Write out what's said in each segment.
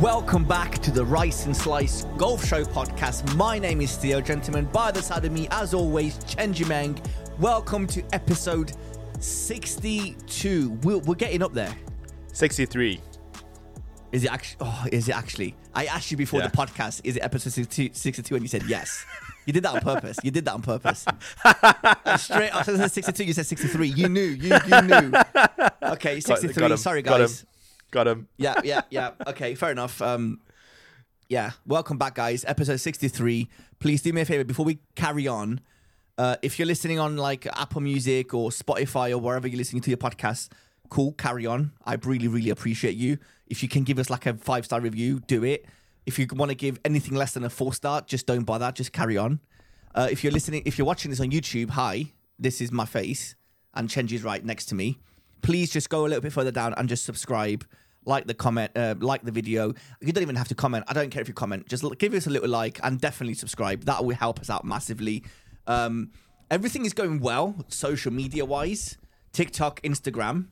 Welcome back to the Rice and Slice Golf Show podcast. My name is Theo, gentlemen. By the side of me, as always, Chenji Meng. Welcome to episode 62. We're, we're getting up there. 63. Is it actually? Oh, is it actually? I asked you before Yeah. the podcast. Is it episode 62, 62? And you said yes. You did that on purpose. You did that on purpose. Straight after 62, you said 63. You knew. You, you knew. Okay, 63. got him, Sorry, got guys. Got him. yeah, yeah, yeah. Okay, fair enough. Um, yeah, welcome back, guys. Episode sixty-three. Please do me a favor before we carry on. Uh, if you're listening on like Apple Music or Spotify or wherever you're listening to your podcast, cool, carry on. I really, really appreciate you. If you can give us like a five star review, do it. If you want to give anything less than a four star, just don't bother. Just carry on. Uh, if you're listening, if you're watching this on YouTube, hi, this is my face, and Chenji's right next to me. Please just go a little bit further down and just subscribe, like the comment, uh, like the video. You don't even have to comment. I don't care if you comment. Just give us a little like and definitely subscribe. That will help us out massively. Um, everything is going well, social media wise. TikTok, Instagram.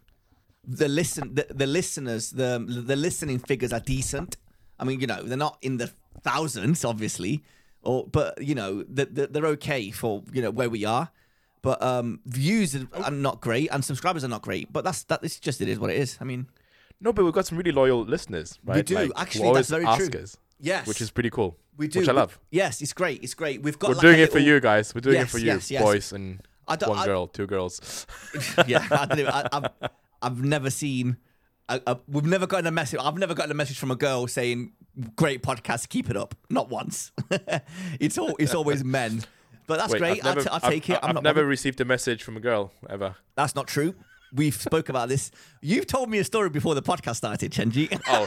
The listen, the, the listeners, the the listening figures are decent. I mean, you know, they're not in the thousands, obviously, or but you know, they're, they're okay for you know where we are. But um, views are- are not great, and subscribers are not great. But that's that. It's just it is what it is. I mean, No, but we've got some really loyal listeners, right? We do. Like, Actually, that's very true. Us, yes, which is pretty cool. we do. Which I love. Yes, it's great. It's great. We've got. We're like doing it for you guys. We're doing Yes, it for you, yes, yes. boys and I one I- girl, two girls. yeah, I don't know. I, I've, I've never seen. We've never gotten a message. I've never gotten a message from a girl saying, "Great podcast, keep it up." Not once. it's all. It's always men. But that's Wait, great. I've I'll, never, t- I'll I've- take it. I'm I've not never bothered. received a message from a girl ever. That's not true. We've spoke about this. You've told me a story before the podcast started, Chenji. Oh,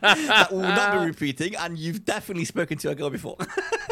that will not be repeating, and you've definitely spoken to a girl before.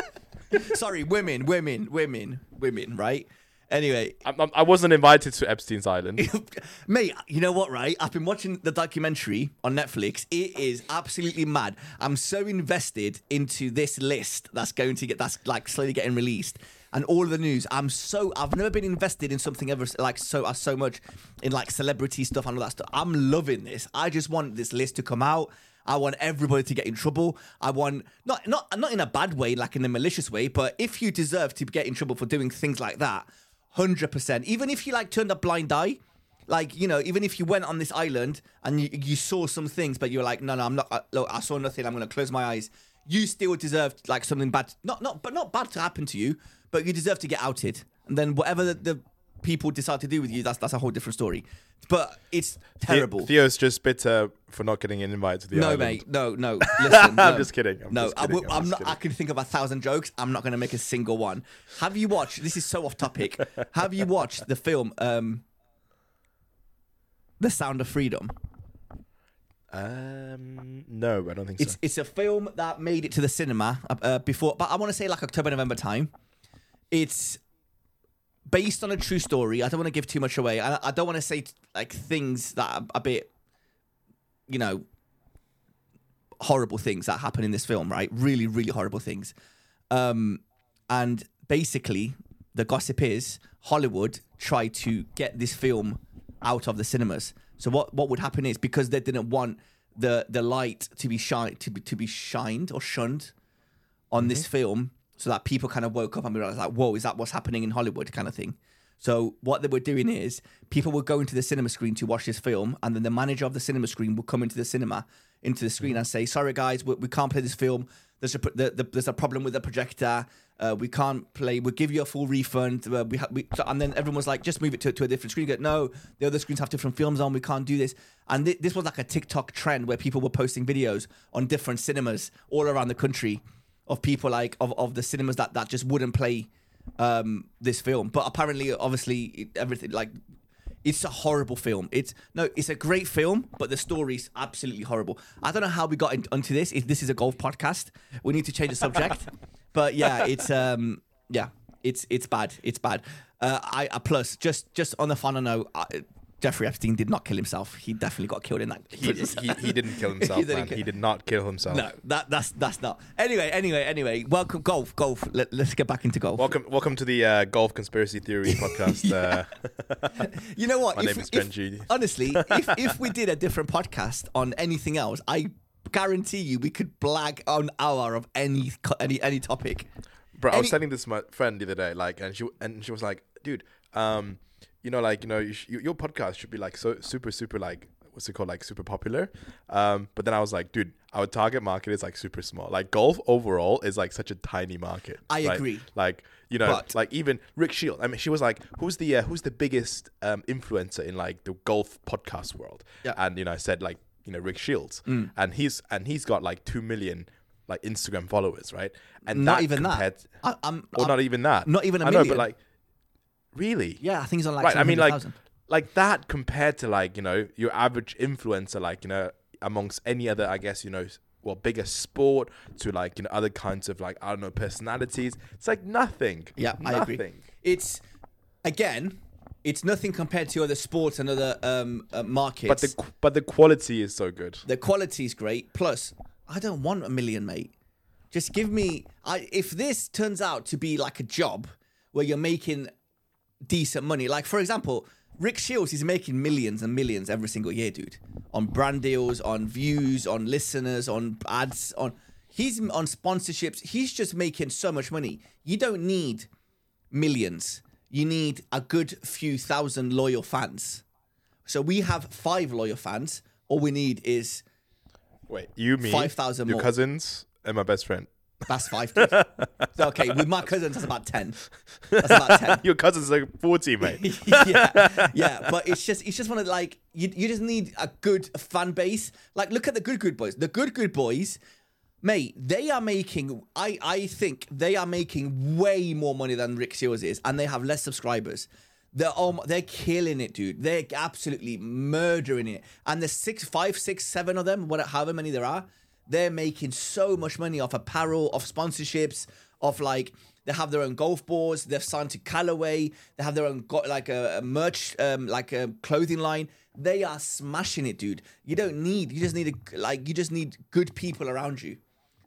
Sorry, women, women, women, women. Right. Anyway, I'm, I'm- I wasn't invited to Epstein's Island. Mate, you know what, right? I've been watching the documentary on Netflix. It is absolutely mad. I'm so invested into this list that's going to get that's like slowly getting released and all of the news. I'm so I've never been invested in something ever like so uh, so much in like celebrity stuff and all that stuff. I'm loving this. I just want this list to come out. I want everybody to get in trouble. I want not not not in a bad way, like in a malicious way, but if you deserve to get in trouble for doing things like that, hundred percent. Even if you like turned a blind eye, like you know, even if you went on this island and you, you saw some things, but you're like, no, no, I'm not. Uh, look, I saw nothing. I'm gonna close my eyes. You still deserve like something bad, not not, but not bad to happen to you. But you deserve to get outed, and then whatever the, the people decide to do with you, that's that's a whole different story. But it's terrible. Theo's just bitter for not getting an invite to the event. No, island. mate. No, no. Listen, no. I'm just kidding. I'm no, just I kidding. I'm just not. I can think of a thousand jokes. I'm not going to make a single one. Have you watched? This is so off topic. Have you watched the film, um, The Sound of Freedom? Um, no, I don't think It's so. it's a film that made it to the cinema uh, before, but I want to say like October November time. It's based on a true story. I don't want to give too much away. I, I don't want to say like things that are a bit, you know, horrible things that happen in this film. Right, really, really horrible things. Um, and basically, the gossip is Hollywood tried to get this film out of the cinemas. So what what would happen is because they didn't want the the light to be shine to be to be shined or shunned on this film, so that people kind of woke up and realized like, whoa, is that what's happening in Hollywood, kind of thing. So what they were doing is people would go into the cinema screen to watch this film, and then the manager of the cinema screen would come into the cinema, into the screen, and say, "Sorry guys, we, we can't play this film. There's a the, the, there's a problem with the projector. Uh, we can't play. We'll give you a full refund. Uh, we, ha- we so, and then everyone was like, just move it to, to a different screen. Go, no, the other screens have different films on. We can't do this. And thi- this was like a TikTok trend where people were posting videos on different cinemas all around the country of people like of, of the cinemas that that just wouldn't play um this film. But apparently obviously it- everything like it's a horrible film. It's no it's a great film but the story's absolutely horrible. I don't know how we got in, onto this if this is a golf podcast. We need to change the subject. But yeah it's um yeah it's it's bad. It's bad. Uh i uh, plus just just on the final note I, Jeffrey Epstein did not kill himself. He definitely got killed in that. He, he, he didn't kill himself, He didn't man. kill- He did not kill himself. No, that that's that's not. Anyway, anyway, anyway. Welcome, golf, golf. Let, let's get back into golf. Welcome, welcome to the uh, golf conspiracy theory podcast. uh, You know what? My if, name is Chenji. Honestly, if if we did a different podcast on anything else, I guarantee you we could blag an hour of any any any topic. Bro, I was telling this my friend the other day, like, and she and she was like, "Dude, um, you know, like, you know, you sh- your podcast should be like so super, super, like, what's it called, like, super popular." Um, but then I was like, "Dude, our target market is like super small. Like, golf overall is like such a tiny market." I Like- agree. Like, you know, But- like even Rick Shield. I mean, she was like, "Who's the uh, who's the biggest um influencer in like the golf podcast world?" Yeah. And you know, I said like, you know, Rick Shields, Mm. and he's and he's got like two million like Instagram followers, right? And Not even that. I, I'm, or I'm- not even that. not even a I know, million. but like, really? yeah, I think he's on like right. I mean, like, 700,000. like that compared to like you know your average influencer, like you know amongst any other, I guess you know, well, bigger sport to like you know other kinds of like I don't know personalities. It's like nothing. Yeah, I nothing. agree. It's again, it's nothing compared to other sports and other um, uh, markets. But the but the quality is so good. the quality is great. Plus, I don't want a million, mate. Just give me. I if this turns out to be like a job where you're making decent money, like for example, Rick Shields is making millions and millions every single year, dude. On brand deals, on views, on listeners, on ads, on he's on sponsorships. He's just making so much money. You don't need millions. You need a good few thousand loyal fans. So we have five loyal fans. All we need is Wait, you mean 5,000 your more. cousins and my best friend. That's five. dude. Okay, with my cousins, that's about ten. That's about ten. Your cousins are forty, mate. yeah, yeah, but it's just it's just one of like you you just need a good fan base. Like look at the Good Good Boys. The Good Good Boys, mate, they are making I I think they are making way more money than Rick Shields is, and they have less subscribers. They're um, they're killing it, dude. They're absolutely murdering it. And the six, five, six, seven of them, what however many there are, they're making so much money off apparel, off sponsorships, of like they have their own golf balls. They've signed to Callaway. They have their own got like a, a merch, um, like a clothing line. They are smashing it, dude. You don't need. You just need a like. You just need good people around you.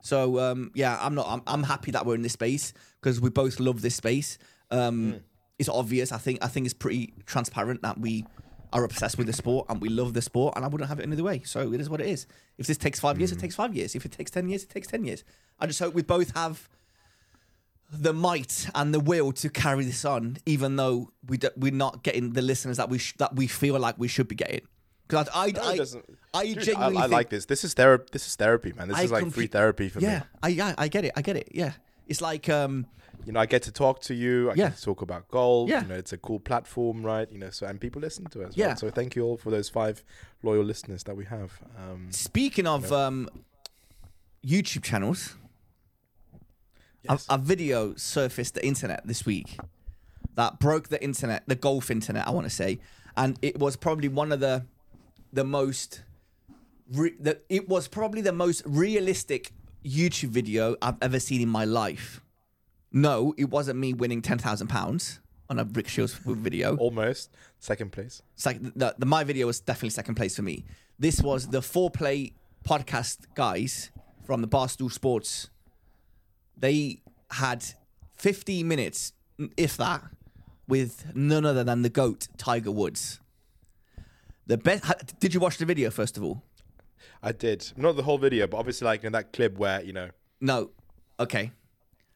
So um, yeah, I'm not. I'm, I'm happy that we're in this space because we both love this space. Um, It's obvious. I think. I think it's pretty transparent that we are obsessed with the sport and we love the sport, and I wouldn't have it any other way. So it is what it is. If this takes five years, it takes five years. If it takes ten years, it takes ten years. I just hope we both have the might and the will to carry this on, even though we do, we're not getting the listeners that we sh- that we feel like we should be getting. Because I, I, No, I, I Dude, I, genuinely I think, like this. This is therapy. This is therapy, man. This I is like free therapy for yeah, me. Yeah, I, yeah, I get it. I get it. Yeah, it's like um, You know, I get to talk to you. I Yeah. get to talk about golf. Yeah. You know, it's a cool platform, right? You know, so and people listen to us. Yeah. Right? So thank you all for those five loyal listeners that we have. Um, Speaking of um, YouTube channels, Yes. a, a video surfaced the internet this week that broke the internet, the golf internet, I want to say, and it was probably one of the the most. Re- the, it was probably the most realistic YouTube video I've ever seen in my life. No, it wasn't me winning ten thousand pounds on a Rick Shields video. almost second place. It's like the, the my video was definitely second place for me. This was the Fore Play podcast guys from the Barstool Sports. They had 50 minutes, if that, with none other than the goat Tiger Woods. The best. Did you watch the video first of all? I did not the whole video, but obviously like in that clip where you know No. Okay.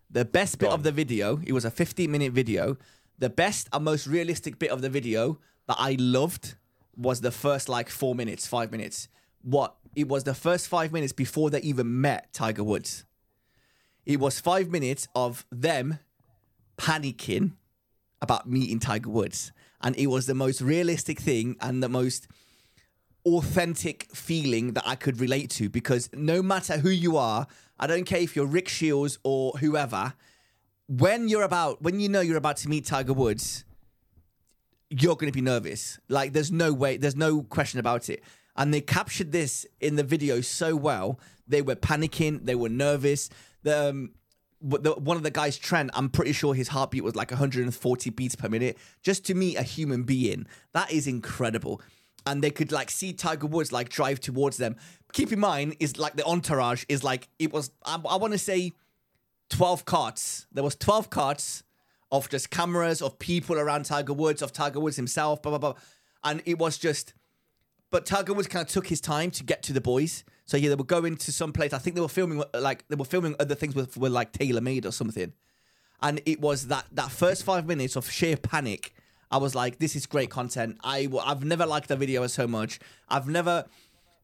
The best bit of the video, it was a 15 minute video. The best and most realistic bit of the video that I loved was the first like four minutes, five minutes. What? It was the first five minutes before they even met Tiger Woods. It was five minutes of them panicking about meeting Tiger Woods. And it was the most realistic thing and the most authentic feeling that I could relate to because no matter who you are, I don't care if you're Rick Shields or whoever, when you're about when you know you're about to meet Tiger Woods, you're going to be nervous. Like there's no way, there's no question about it. And they captured this in the video so well. They were panicking, they were nervous. The, um, the one of the guys, Trent, I'm pretty sure his heartbeat was like 140 beats per minute just to meet a human being. That is incredible. And they could like see Tiger Woods like drive towards them. Keep in mind, is like the entourage is like it was. I, I want to say 12 carts. There was 12 carts of just cameras of people around Tiger Woods, of Tiger Woods himself, blah blah blah. And it was just but Tiger Woods kind of took his time to get to the boys. So yeah, they were going to some place. I think they were filming like they were filming other things with were like TaylorMade or something. And it was that that first five minutes of sheer panic. I was like, this is great content. I've never liked the video so much. I've never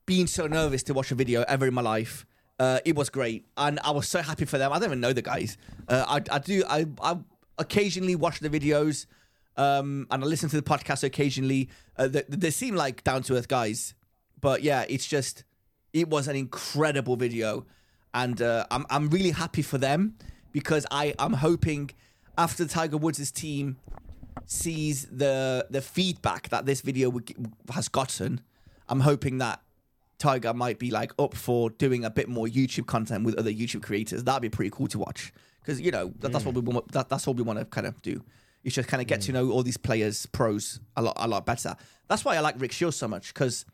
been so nervous to watch a video ever in my life. Uh, it was great, and I was so happy for them. I don't even know the guys. Uh, I I do I I occasionally watch the videos, um, and I listen to the podcast occasionally. Uh, they, they seem like down to earth guys, but yeah, it's just it was an incredible video, and uh, I'm I'm really happy for them because I I'm hoping after Tiger Woods' team sees the the feedback that this video has gotten, I'm hoping that Tiger might be like up for doing a bit more YouTube content with other YouTube creators. That'd be pretty cool to watch because you know that, that's what we mm. want. That, that's all we want to kind of do. Is just kind of get to mm. know all these players, pros, a lot, a lot better. That's why I like Rick Shields so much because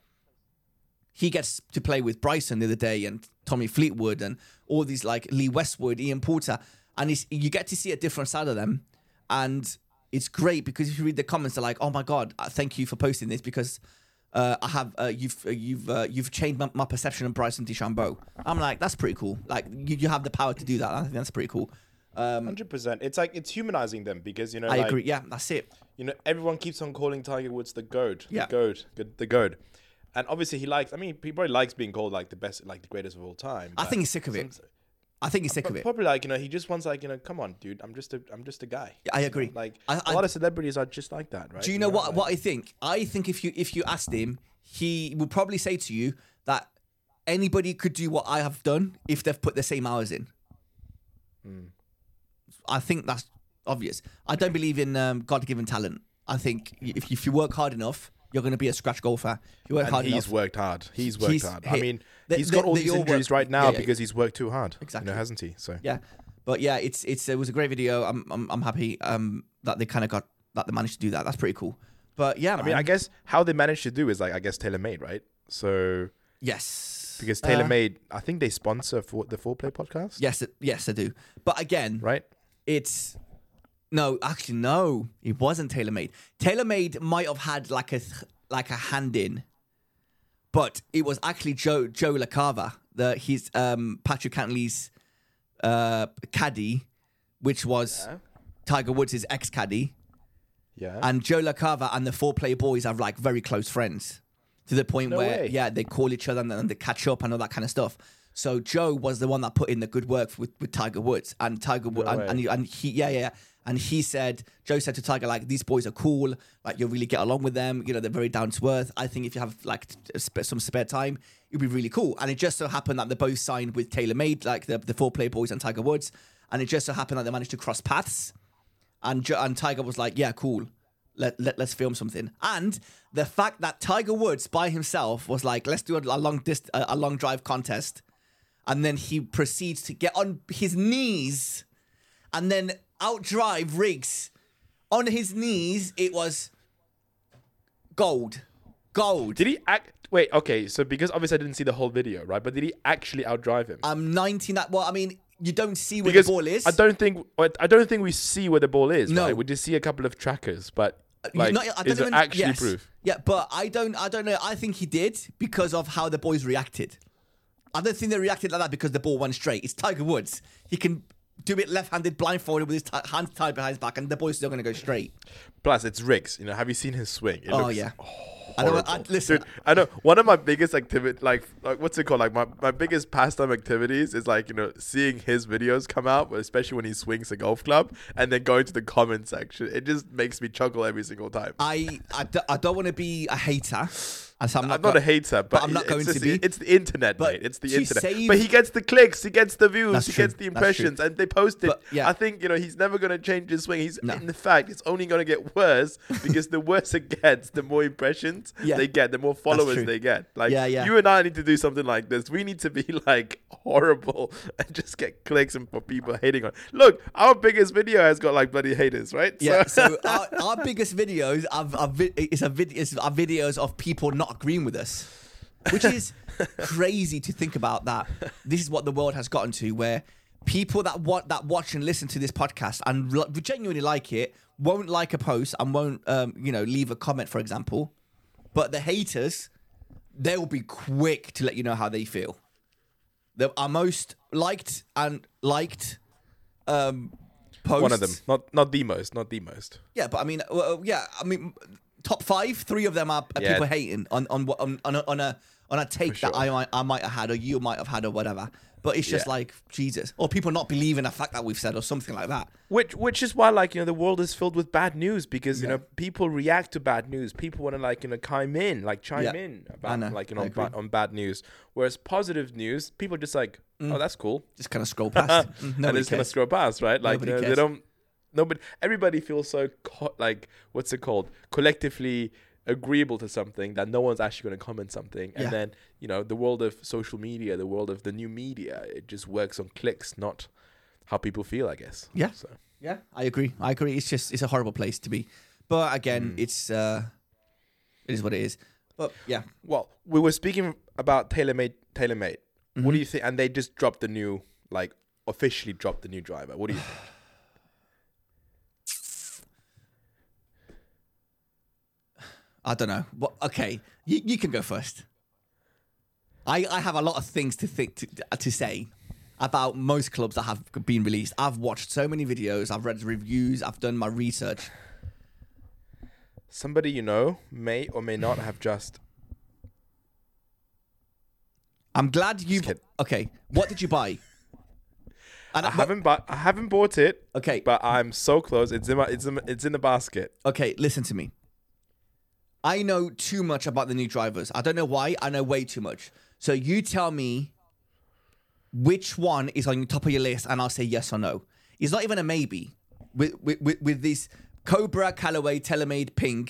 he gets to play with Bryson the other day and Tommy Fleetwood and all these like Lee Westwood, Ian Poulter, and it's, you get to see a different side of them, and it's great because if you read the comments, they're like, "Oh my god, uh, thank you for posting this because uh, I have uh, you've uh, you've uh, you've changed my, my perception of Bryson DeChambeau." I'm like, that's pretty cool. Like you, you have the power to do that. I think that's pretty cool. Um, Hundred percent. It's like it's humanizing them because you know, I like, agree. Yeah, that's it. you know, everyone keeps on calling Tiger Woods the goat, Yeah. the goat, the goat. And obviously, he likes. I mean, he probably likes being called like the best, like the greatest of all time. I think he's sick of it. I think he's sick of it. Probably like you know, he just wants like you know, come on, dude, I'm just a, I'm just a guy. I agree. Like I- a I- lot of celebrities are just like that, right? Do you know what Like- what I think? I think if you if you asked him, he would probably say to you that anybody could do what I have done if they've put the same hours in. Hmm. I think that's obvious. I don't believe in um, God given talent. I think if if you work hard enough, you're going to be a scratch golfer. You work And hard he's enough. worked hard. He's worked He's hard. I mean, they- he's got all they these injuries work- right now yeah, yeah. because he's worked too hard. Exactly. You know, hasn't he? So Yeah, but yeah, it's it's it was a great video. I'm I'm, I'm happy um, that they kind of got that they managed to do that. That's pretty cool. But yeah, I mean, I guess how they managed to do is like I guess TaylorMade, right? So yes, because tailor Uh, made, I think they sponsor for the Fore Play podcast, yes, yes, I do. But again, right? it's no, actually, no, it wasn't TaylorMade. TaylorMade might have had like a like a hand in, but it was actually Joe Joe LaCava, the he's um Patrick Cantlay's uh caddy, which was Yeah. Tiger Woods' ex caddy, Yeah. and Joe LaCava and the Fore Play boys are like very close friends to the point No where way. yeah they call each other and then they catch up and all that kind of stuff. So Joe was the one that put in the good work with, with Tiger Woods and Tiger Woods No and, and, and he yeah yeah and he said Joe said to Tiger like these boys are cool. Like you'll really get along with them. You know they're very down to earth. I think if you have like some spare time it'd be really cool. And it just so happened that they both signed with TaylorMade like the the Fore Play boys and Tiger Woods. And it just so happened that they managed to cross paths. And Jo- and Tiger was like, "Yeah, cool. Let, let let's film something." And the fact that Tiger Woods by himself was like, "Let's do a, a long dist- a, a long drive contest," and then he proceeds to get on his knees. And then outdrive Riggs on his knees. It was gold, gold. Did he act? Wait, okay. So because obviously I didn't see the whole video, right? But did he actually outdrive him? I'm 19. That well, I mean, you don't see where because the ball is. I don't think I don't think we see where the ball is. No. right? we just see a couple of trackers, but uh, like, know, I don't is even- actually yes. proof? Yeah, but I don't. I don't know. I think he did because of how the boys reacted. I don't think they reacted like that because the ball went straight. It's Tiger Woods. He can do it left-handed, blindfolded with his t- hands tied behind his back, and the boy's still going to go straight. Plus, it's Riggs. You know, have you seen his swing? It Oh looks yeah. Oh, I don't. I, listen. Dude, I know one of my biggest activity, like, like what's it called? Like my, my biggest pastime activities is like you know seeing his videos come out, especially when he swings a golf club, and then going to the comment section. It just makes me chuckle every single time. I I, do, I don't want to be a hater. So I'm not, I'm not go- a hater, but, I'm not it's going to just- be. It's the internet, But mate. It's the internet. save- But he gets the clicks, he gets the views, That's he true, gets the impressions, and they post it. But, yeah. I think you know he's never going to change his swing. He's No. in fact, it's only going to get worse because the worse it gets, the more impressions Yeah. they get, the more followers they get. Like Yeah, yeah. you and I need to do something like this. We need to be like horrible and just get clicks and for people hating on. Look, our biggest video has got like bloody haters, right? Yeah, so our, our biggest videos are, are, vi- a vid- are videos of people not agreeing with us, which is crazy to think about. That this is what the world has gotten to, where people that want that watch and listen to this podcast and l- genuinely like it won't like a post and won't um, you know leave a comment, for example, but the haters they will be quick to let you know how they feel. The our most liked and liked um, posts. One of them, not not the most, not the most. Yeah, but I mean, uh, yeah, I mean, top five, three of them are, are Yeah. people hating on on on on a on a, on a take For that. I might I might have had or you might have had or whatever. But it's just Yeah. like Jesus, or people not believing a fact that we've said or something like that. Which which is why like you know the world is filled with bad news because you Yeah. know people react to bad news. People want to like you know chime in, like chime Yeah. in about like you know agree. ba- on bad news. Whereas positive news, people are just like, oh that's cool, Just kind of scroll past. Mm, and it's gonna scroll past, right? Like you know, they don't. Nobody, everybody feels so co- like what's it called? Collectively agreeable to something that no one's actually going to comment something, and Yeah. then you know the world of social media, the world of the new media, it just works on clicks, not how people feel. I guess. Yeah. So. Yeah, I agree. I agree. It's just it's a horrible place to be. But again, Mm. it's uh it is what it is. But yeah. Well, we were speaking about TaylorMade TaylorMade What Mhm. do you think? And they just dropped the new, like, officially dropped the new driver. What do you think? I don't know. What okay, you, you can go first. I, I have a lot of things to think to, to say about most clubs that have been released. I've watched so many videos, I've read reviews, I've done my research. Somebody you know may or may not have just. I'm glad you. Okay, what did you buy? And I haven't bought. I haven't bought it, Okay, but I'm so close. It's in my. It's in. It's in the basket. Okay, listen to me. I know too much about the new drivers. I don't know why. I know way too much. So you tell me which one is on top of your list, and I'll say yes or no. It's not even a maybe. With with with, with this Cobra, Callaway, TaylorMade, Ping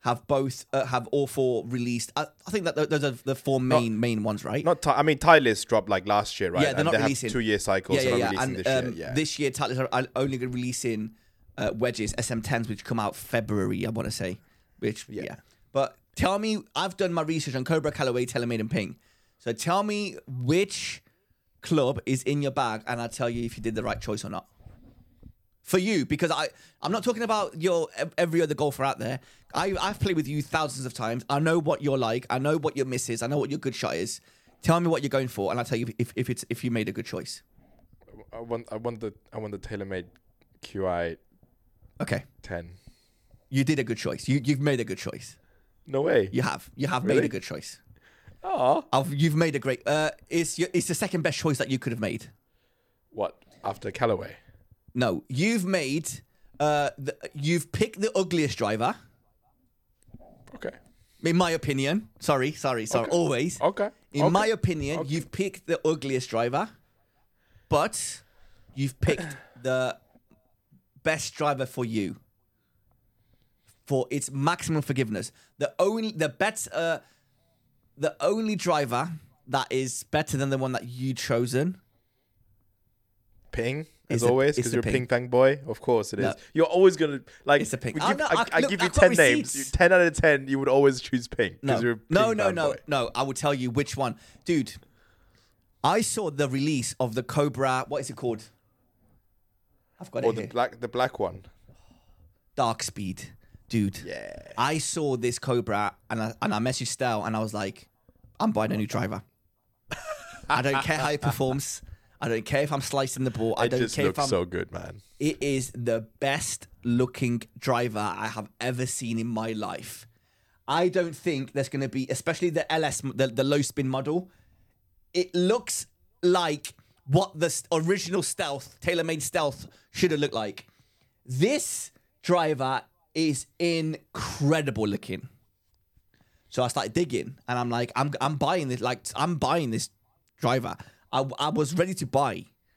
have both uh, have all four released. I, I think that those are the four main main ones, right? Not. I mean, Titleist dropped like last year, right? Yeah, they're and not they releasing- have two-year cycles. yeah, yeah, yeah. And this um, year. Yeah. this year, Titleist are only going to release in uh, wedges SM10s, which come out February. I want to say, which yeah. Yeah. But tell me, I've done my research on Cobra, Callaway, TaylorMade, and Ping. So tell me which club is in your bag, and I'll tell you if you did the right choice or not. For you, because I, I'm not talking about your every other golfer out there. I, I've played with you thousands of times. I know what you're like. I know what your miss is. I know what your good shot is. Tell me what you're going for, and I'll tell you if, if it's if you made a good choice. I want. I want the. I want the TaylorMade QI Okay. 10. You did a good choice. You you've made a good choice. No way. You have. You have made a good choice. Oh. I've, you've made a great. Uh, it's your, it's the second best choice that you could have made. What after Callaway? No, you've made. Uh, the, you've picked the ugliest driver, Okay. in my opinion. Sorry, sorry, sorry. Always. Okay. In okay. my opinion, Okay. you've picked the ugliest driver, but you've picked the best driver for you for its maximum forgiveness. The only the bet uh the only driver that is better than the one that you chosen. Ping as always because you're a ping. thang boy. Of course it is. No. You're always gonna like. It's a ping. Give, not- I, I- I look, give you ten names. receipts. Ten out of ten, you would always choose ping No, you're ping no, no, no, boy. no. I will tell you which one, dude. I saw the release of the Cobra. What is it called? I've got Or it Or the black, the black one. Dark Speed, dude. Yeah. I saw this Cobra and I, and I messaged Stel and I was like, I'm buying a new driver. I don't care how it performs. I don't care if I'm slicing the ball. I It don't just care if I'm. so good, man. It is the best looking driver I have ever seen in my life. I don't think there's going to be, especially the LS, the, the low spin model. It looks like what the original stealth, TaylorMade stealth, should have looked like. This driver is incredible looking. So I started digging, and I'm like, I'm I'm buying this. Like I'm buying this driver. I I was ready to buy,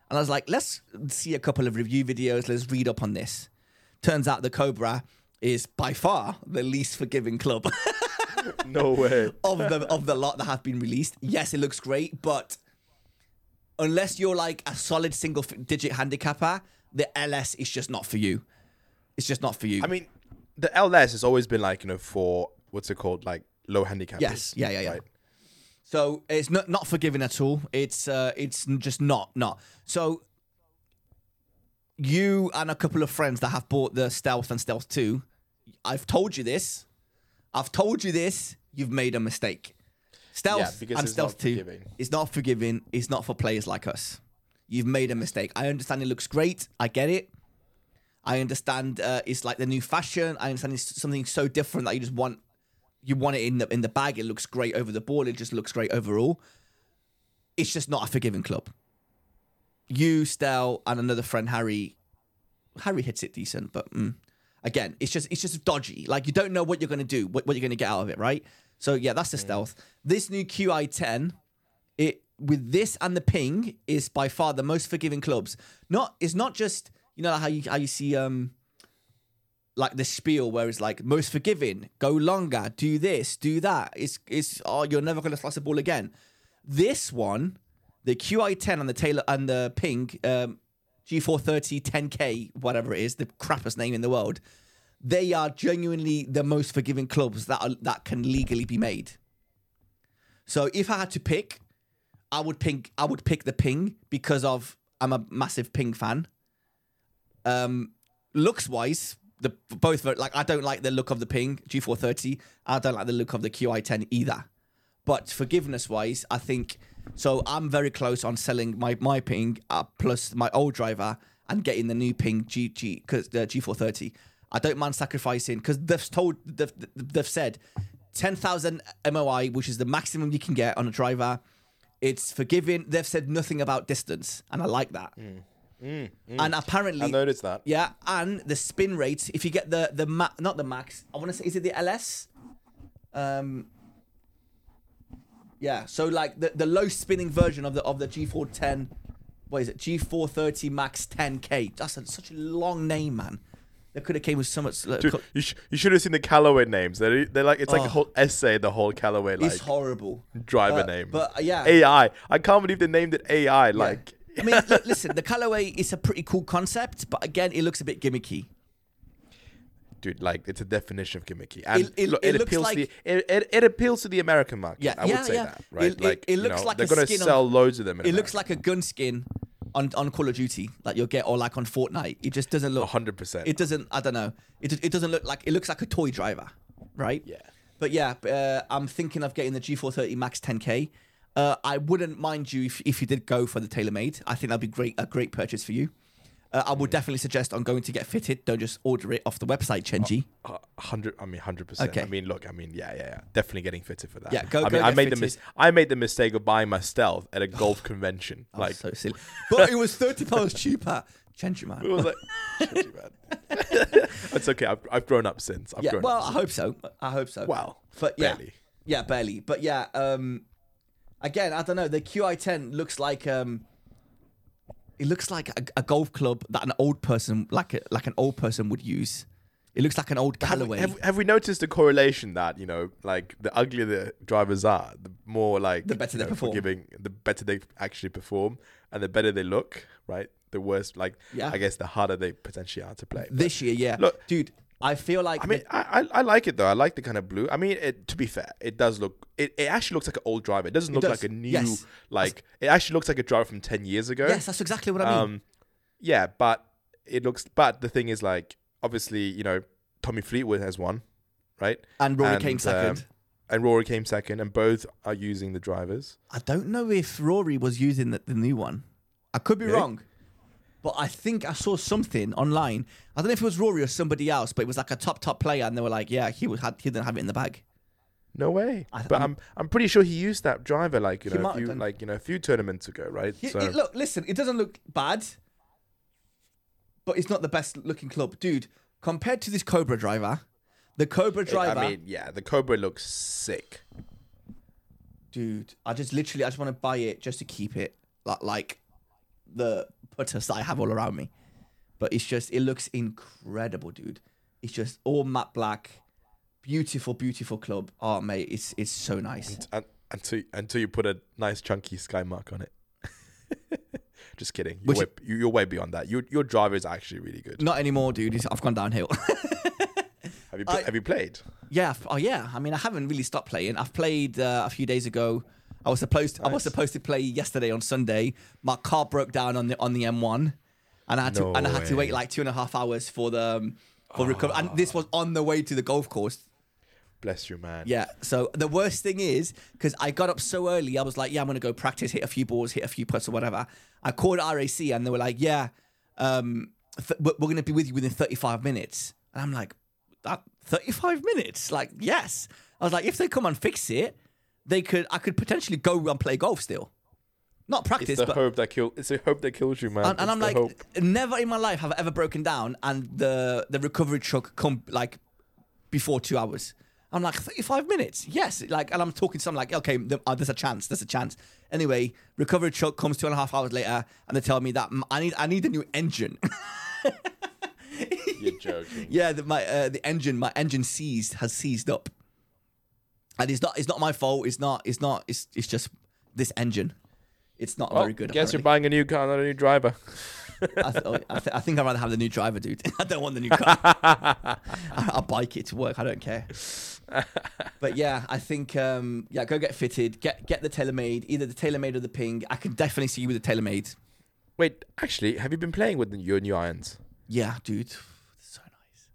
and I was like, let's see a couple of review videos. Let's read up on this. Turns out the Cobra is by far the least forgiving club No way. of the of the lot that have been released. Yes, it looks great, but unless you're like a solid single digit handicapper, the LS is just not for you. It's just not for you. I mean, the LS has always been like you know for what's it called like low handicap. Yes. Yeah, yeah, yeah. So it's not not forgiving at all. It's uh, it's just not not. So you and a couple of friends that have bought the Stealth and Stealth Two, I've told you this. I've told you this. You've made a mistake. Stealth Yeah, and Stealth 2 forgiving. is not forgiving. It's not for players like us. You've made a mistake. I understand it looks great. I get it. I understand uh, it's like the new fashion. I understand it's something so different that you just want you want it in the in the bag. It looks great over the ball. It just looks great overall. It's just not a forgiving club. You, Stel, and another friend Harry. Harry hits it decent, but mm, again, it's just it's just dodgy. Like you don't know what you're gonna do, what, what you're gonna get out of it, right? So yeah, that's the stealth. This new QI10, it with this and the ping is by far the most forgiving clubs. Not it's not just you know how you how you see um like the spiel where it's like most forgiving, go longer, do this, do that. It's it's oh you're never gonna slice the ball again. This one, the QI10 and the Taylor and the ping um, G430 10K whatever it is, the crappiest name in the world. They are genuinely the most forgiving clubs that are, that can legally be made. So if I had to pick, I would pick I would pick the ping because of I'm a massive ping fan. Um, looks wise, the both like I don't like the look of the ping G430. I don't like the look of the QI10 either. But forgiveness wise, I think so. I'm very close on selling my my ping uh, plus my old driver and getting the new ping GG because the G430. I don't mind sacrificing because they've told they've, they've said 10,000 MOI, which is the maximum you can get on a driver. It's forgiving. They've said nothing about distance, and I like that. And apparently, I noticed that. yeah, and the spin rate. If you get the the ma- not the max, I want to say is it the LS? Um. Yeah, so like the, the low spinning version of the of the G410, what is it? G430 Max 10K. That's a, such a long name, man. They could have came with so much. Dude, you, sh- you should have seen the Callaway names. They're, they're like it's like Oh. a whole essay. The whole Callaway like it's horrible. driver Uh, name. but, yeah. AI. I can't believe they named it AI. Like I mean, li- listen, the colorway is a pretty cool concept, but again, it looks a bit gimmicky. dude, like it's a definition of gimmicky, and It- it- look, it it, looks appeals like- to the, it, it, appeals to the American market. Yeah, I would yeah, say yeah. that, right? Like it looks know, like they're a gonna skin on- sell loads of them. In It looks like a gun skin on, on Call of Duty that you'll get, or like on Fortnite. It just doesn't look. hundred percent. It doesn't. I don't know. It it doesn't look like. It looks like a toy driver, right? Yeah. But yeah, uh, I'm thinking of getting the G430 Max 10K. Uh, I wouldn't mind you if, if you did go for the TaylorMade. I think that'd be great. A great purchase for you. Uh, I Mm. would definitely suggest on going to get fitted. Don't just order it off the website, Chenji. Uh, hundred. I mean, hundred percent. Okay. I mean, look. I mean, yeah, yeah, yeah. Definitely getting fitted for that. Yeah, go- I go mean, I made the mis- I made the mistake of buying my stealth at a golf convention. Oh, Like so silly. But it was thirty pounds cheaper. Chenji man. it was like, shit, man. it's okay. I've, I've grown up since. I've Yeah, well. I hope so. I hope so. Well, but yeah, barely. yeah, barely. But yeah, um, again, I don't know. The QI10 looks like um, it looks like a, a golf club that an old person, like a, like an old person, would use. It looks like an old Have, Callaway. have, have we noticed the correlation that you know, like the uglier the drivers are, the more like The better they know, perform. forgiving, the better they actually perform, and the better they look, right? The worse, like Yeah. I guess, the harder they potentially are to play. But, this year, yeah, Look- dude, I feel like I mean, I, I I like it though. I like the kind of blue. I mean, it, to be fair, it does look. It, it actually looks like an old driver. It doesn't look does. like a new. Yes. Like it actually looks like a driver from ten years ago. yes, that's exactly what I mean. Um, yeah, but it looks. But the thing is, like, obviously, you know, Tommy Fleetwood has one, right? and Rory came second. um, and Rory came second, and both are using the drivers. I don't know if Rory was using the, the new one. I could be Really? wrong. But I think I saw something online. I don't know if it was Rory or somebody else, but it was like a top top player, and they were like, "Yeah, he was had he didn't have it in the bag." No way. I- but I'm- I'm, I'm pretty sure he used that driver like you know a few like you know a few tournaments ago, right? It- so it- look, listen, it doesn't look bad, but it's not the best looking club, dude. Compared to this Cobra driver, the Cobra driver, I mean, yeah, the Cobra looks sick. dude. I just literally, I just want to buy it just to keep it, like, like the putters that I have all around me. But it's just, it looks incredible, dude. It's just all matte black, beautiful, beautiful club. Oh, mate, it's it's so nice. And, until until you put a nice chunky sky mark on it. Just kidding. You're Which- way, you- you're way beyond that. Your your driver is actually really good. Not anymore, dude. It's, I've gone downhill. Have you I- have you played? Yeah. Oh, yeah. I mean, I haven't really stopped playing. I've played uh, a few days ago. I was supposed to. I was supposed to play yesterday on Sunday. My car broke down on the on the M1, and I had to No and I had to wait like two and a half hours for the um, for recovery. And this was on the way to the golf course. Bless you, man. Yeah. So the worst thing is because I got up so early, I was like, yeah, I'm gonna go practice, hit a few balls, hit a few putts or whatever. I called RAC and they were like, yeah, um, th- we're we're gonna be with you within 35 minutes. And I'm like, that 35 minutes? Like, yes. I was like, if they come and fix it, they could. I could potentially go and play golf still. Not practice, It's the but hope that kill. It's the hope that kills you, man. and, and I'm like, hope. never in my life have I ever broken down, and the the recovery truck come like before two hours. I'm like 35 minutes, yes. Like, and I'm talking to someone like, okay, uh, there's a chance, there's a chance. Anyway, recovery truck comes two and a half hours later, and they tell me that I need I need a new engine. You're joking. yeah, that my uh, the engine my engine seized has seized up, and it's not it's not my fault. It's not it's not it's it's just this engine. It's not Well, very good. I guess you're buying a new car, not a new driver. I, th- oh, I, th- I think I'd rather have the new driver, dude. I don't want the new car. I- I'll bike it to work. I don't care. But yeah, I think um, yeah, go get fitted. Get get the TaylorMade, either the TaylorMade or the Ping. I can definitely see you with the TaylorMade. Wait, actually, have you been playing with your new irons? Yeah, dude, so nice.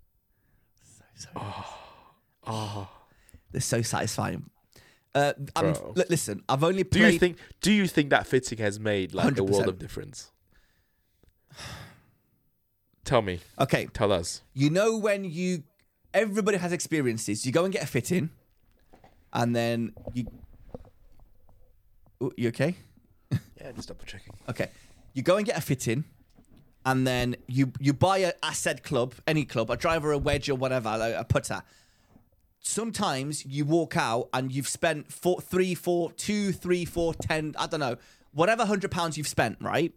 So so. nice. Oh, They're so satisfying. Uh, I'm, Bro. li- listen, I've only do played. you think? Do you think that fitting has made like a world 100%. of difference? Tell me. okay, Tell us. you know when you everybody has experiences you go and get a fitting, and then you Ooh, you okay Yeah, just double checking. okay you go and get a fitting, and then you you buy a said club any club a driver a wedge or whatever like a putter sometimes you walk out and you've spent four three four two three four ten i don't know whatever hundred pounds you've spent right?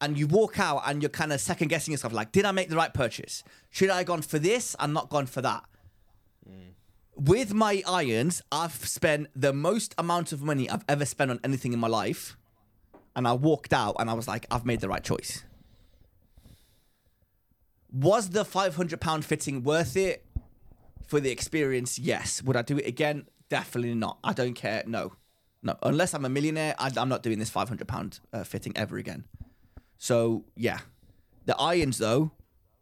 And you walk out and you're kind of second guessing yourself like did i make the right purchase? Should i have gone for this and not gone for that? With my irons i've spent the most amount of money i've ever spent on anything in my life. And i walked out and i was like i've made the right choice. Was the 500 pound fitting worth it for the experience yes. Would i do it again? Definitely not. I don't care. No. No. Unless i'm a millionaire I, i'm not doing this 500 pound uh, fitting ever again. So yeah, the irons though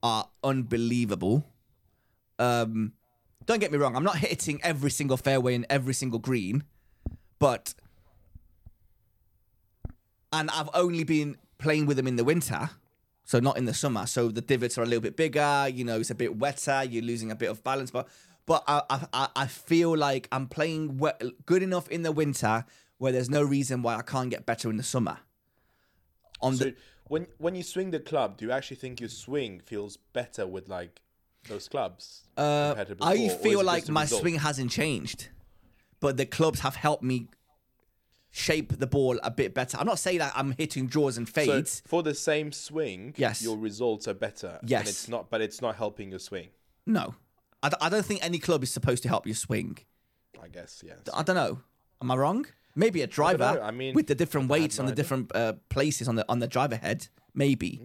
are unbelievable. Um, don't get me wrong, I'm not hitting every single fairway and every single green, but and I've only been playing with them in the winter, so not in the summer. So the divots are a little bit bigger. You know, it's a bit wetter. You're losing a bit of balance, but but I I- I, I feel like I'm playing good enough in the winter where there's no reason why I can't get better in the summer. On So the when when you swing the club, do you actually think your swing feels better with like those clubs? Uh, I before, or feel like my result? swing hasn't changed, but the clubs have helped me shape the ball a bit better. I'm not saying that I'm hitting draws and fades. So for the same swing, Yes. your results are better. Yes. and it's not, but it's not helping your swing. no, I, d- I don't think any club is supposed to help you swing. I guess yes. I don't know. Am I wrong? Maybe a driver know. I mean, with the different weights no on the idea. different uh, places on the on the driver head, maybe.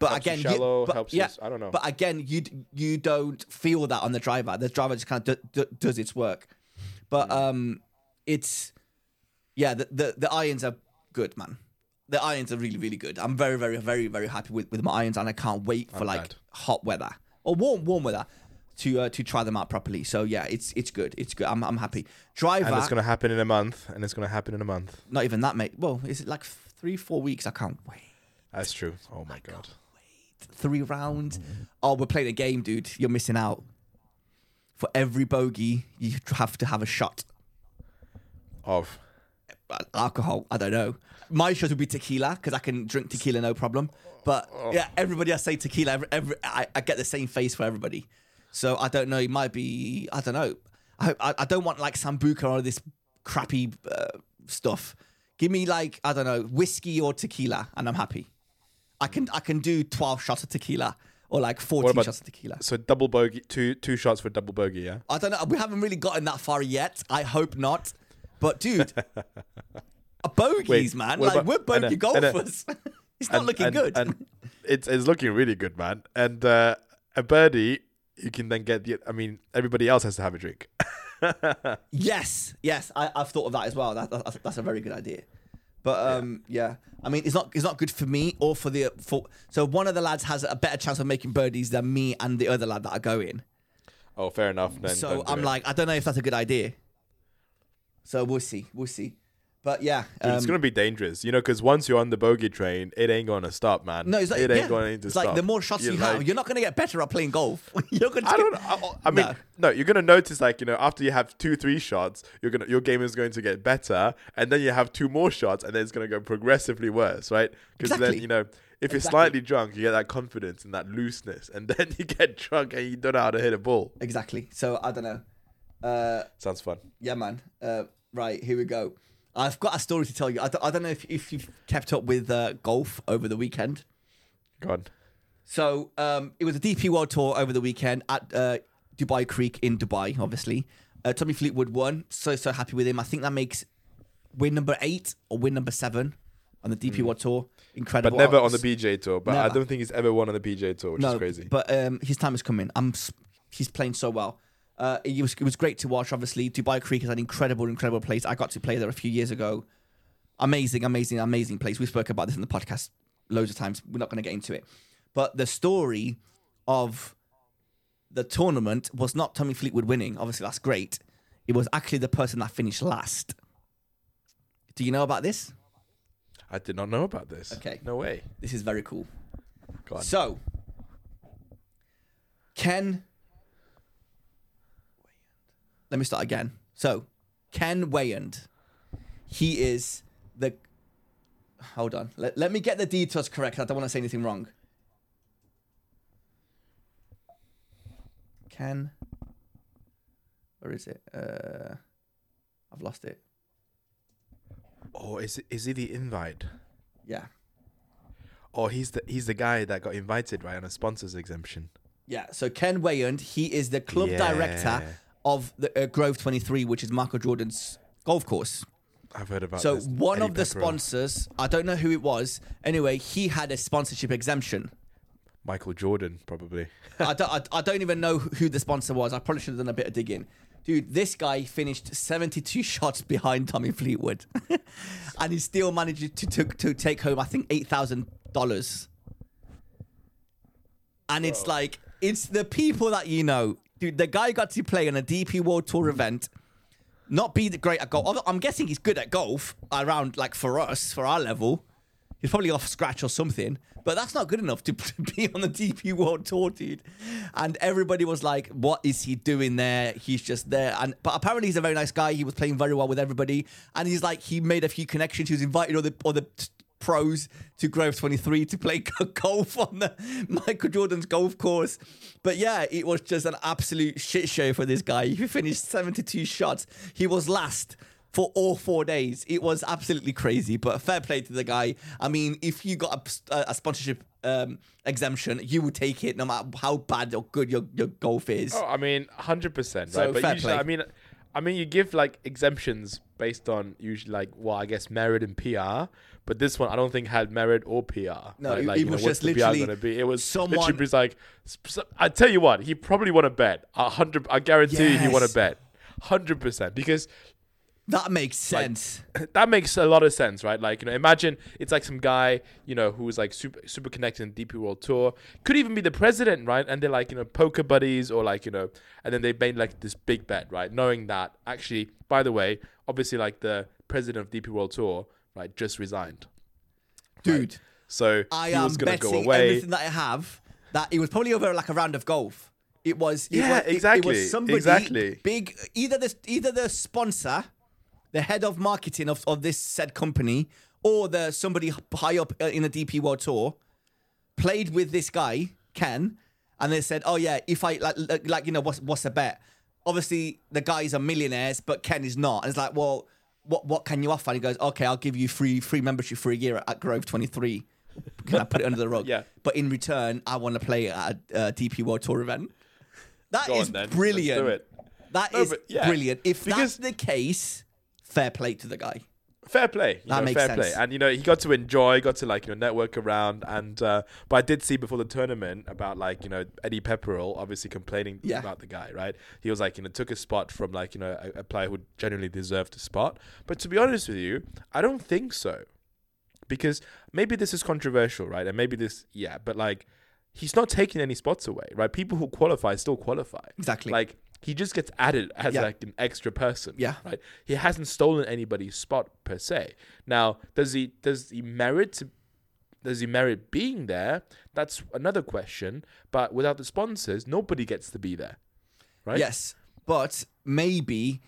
But Helps again, shallow, you, but, helps yeah, I don't know. But again, you you don't feel that on the driver. The driver just kind of d- d- does its work. But Mm. um, it's yeah, the, the the irons are good, man. The irons are really really good. I'm very very very very happy with, with my irons, and I can't wait for I'm like glad. hot weather or warm warm weather to uh, to try them out properly. So yeah, it's it's good. It's good. I'm I'm happy. Driver, and it's gonna happen in a month, and it's gonna happen in a month. not even that, mate. Well, is it like three four weeks? I can't wait. That's true. Oh my god. Wait. Three rounds. Oh, we're playing a game, dude. You're missing out. For every bogey, you have to have a shot. Of Alcohol, I don't know. My shot would be tequila because I can drink tequila no problem. But yeah, everybody I say tequila, every, every I, I get the same face for everybody. So I don't know. It might be I don't know. I I, I don't want like sambuca or this crappy uh, stuff. Give me like I don't know whiskey or tequila, and I'm happy. I can I can do twelve shots of tequila or like fourteen about- shots of tequila. so double bogey, two two shots for double bogey. Yeah. I don't know. We haven't really gotten that far yet. I hope not. But dude, a bogeys, Wait, man. Like about- we're bogey and a- and golfers. it's not looking good. And it's it's looking really good, man. And uh, a birdie, you can then get the. I mean, everybody else has to have a drink. yes, yes. I, I've thought of that as well. That, that's, that's a very good idea. But um, yeah. I mean, it's not it's not good for me or for the for. So one of the lads has a better chance of making birdies than me and the other lad that are going. Oh, fair enough. Then so I'm it. like, I don't know if that's a good idea. So we'll see, we'll see. But yeah, Dude, it's um, gonna be dangerous, you know, because once you're on the bogey train, it ain't gonna stop, man. no, it's like it ain't yeah, going to it's stop. like the more shots You're you like- have, you're not going to get better at playing golf. you're to. I don't. I, I mean, No. no. You're gonna notice, like you know, after you have two, three shots, you're gonna your game is going to get better, and then you have two more shots, and then it's gonna go progressively worse, right? Because Exactly. then you know, if you're Exactly. slightly drunk, you get that confidence and that looseness, and then you get drunk and you don't know how to hit a ball. Exactly. So I don't know. Uh, Sounds fun. yeah, man. Uh, right here we go. I've got a story to tell you. I don't, I don't know if, if you've kept up with uh, golf over the weekend. Go on. So um, it was a DP World Tour over the weekend at uh, Dubai Creek in Dubai. Obviously, uh, Tommy Fleetwood won. So so happy with him. I think that makes win number eight or win number seven on the DP World Tour. Incredible. But never on the PGA tour. But I Never. don't think he's ever won on the PGA tour, which is crazy. But um, his time is coming. I'm. s- He's playing so well. Uh, it was it was great to watch. Obviously, Dubai Creek is an incredible, incredible place. I got to play there a few years ago. Amazing, amazing, amazing place. We spoke about this in the podcast loads of times. We're not going to get into it, but the story of the tournament was not Tommy Fleetwood winning. Obviously, that's great. It was actually the person that finished last. Do you know about this? I did not know about this. Okay. No way. This is very cool. So, Ken. Let me start again. So, Ken Weyand. He is the. Hold on. Let, let me get the details correct. I don't want to say anything wrong. Ken. Where is it? Uh, I've lost it. Oh, is it, is he the invite? Yeah. Oh, he's the he's the guy that got invited right on a sponsors exemption. Yeah, so Ken Weyand, he is the club director Yeah. Of the uh, Grove 23, which is Michael Jordan's golf course. I've heard about So this. one Eddie of the Pepperell. sponsors, I don't know who it was. Anyway, he had a sponsorship exemption. Michael Jordan, probably. I, don't, I, I don't even know who the sponsor was. I probably should have done a bit of digging. Dude, this guy finished 72 shots behind Tommy Fleetwood. and he still managed to, to, to take home, I think, $8,000. And it's like, it's the people that you know. Dude, the guy got to play on a DP World Tour event, not be great at golf. I'm guessing he's good at golf around, like, for us, for our level. He's probably off scratch or something, but that's not good enough to, to be on the DP World Tour, dude. And everybody was like, "What is he doing there? He's just there." And but apparently he's a very nice guy. He was playing very well with everybody, and he's like he made a few connections. He was invited all the pros to Grove 23 to play golf on the Michael Jordan's golf course. But yeah, it was just an absolute shit show for this guy. He finished 72 shots. He was last for all four days. It was absolutely crazy, but fair play to the guy. I mean, if you got a, a sponsorship um, exemption, you would take it no matter how bad or good your, your golf is. Oh, I mean, hundred percent, So, right? But fair usually, play. I mean, I mean, you give like exemptions based on usually like, well, I guess merit and PR. But this one, I don't think had merit or PR. No, like, it- like, it you know, was what's just the PR literally gonna be? It was someone- literally just like, I tell you what, he probably won a bet. A hundred, I guarantee he won a Yes. bet, hundred percent, because that makes sense. that makes a lot of sense, right? Like, you know, imagine it's like some guy, you know, who's like super super connected in DP World Tour. Could even be the president, right? And they're like, you know, poker buddies or like, you know, and then they made like this big bet, right? Knowing that actually, by the way, obviously like the president of DP World Tour, right, just resigned. Dude, So I he am was gonna betting go away. everything that I have that it was probably over like a round of golf. It was it Yeah, was, it- It, exactly, was somebody exactly. big either the either the sponsor, the head of marketing of, of this said company, or the somebody high up uh, in the DP World Tour played with this guy Ken, and they said, "Oh yeah, if I like like, like you know what's what's the bet?" Obviously, the guys are millionaires, but Ken is not. And it's like, well, what what can you offer? And he goes, "Okay, I'll give you free free membership for a year at, at Grove Twenty Three. Can I put it under the rug? Yeah. But in return, I want to play at a, a DP World Tour event. That Go is on brilliant. do it. That No, is yeah, brilliant. If because- that's the case, fair play to the guy. Fair play. You That know, makes fair sense. play. And you know, he got to enjoy, got to like, you know, network around and uh but I did see before the tournament about like, you know, Eddie Pepperell obviously complaining Yeah. about the guy, right? He was like, you know, took a spot from like, you know, a, a player who genuinely deserved a spot. But to be honest with you, I don't think so. Because maybe this is controversial, right? And maybe this yeah, but like he's not taking any spots away, right? People who qualify still qualify. Exactly. Like he just gets added as Yeah. like an extra person. Yeah. Right. He hasn't stolen anybody's spot per se. Now, does he does he merit to does he merit being there? That's another question. But without the sponsors, nobody gets to be there. Right? Yes, but maybe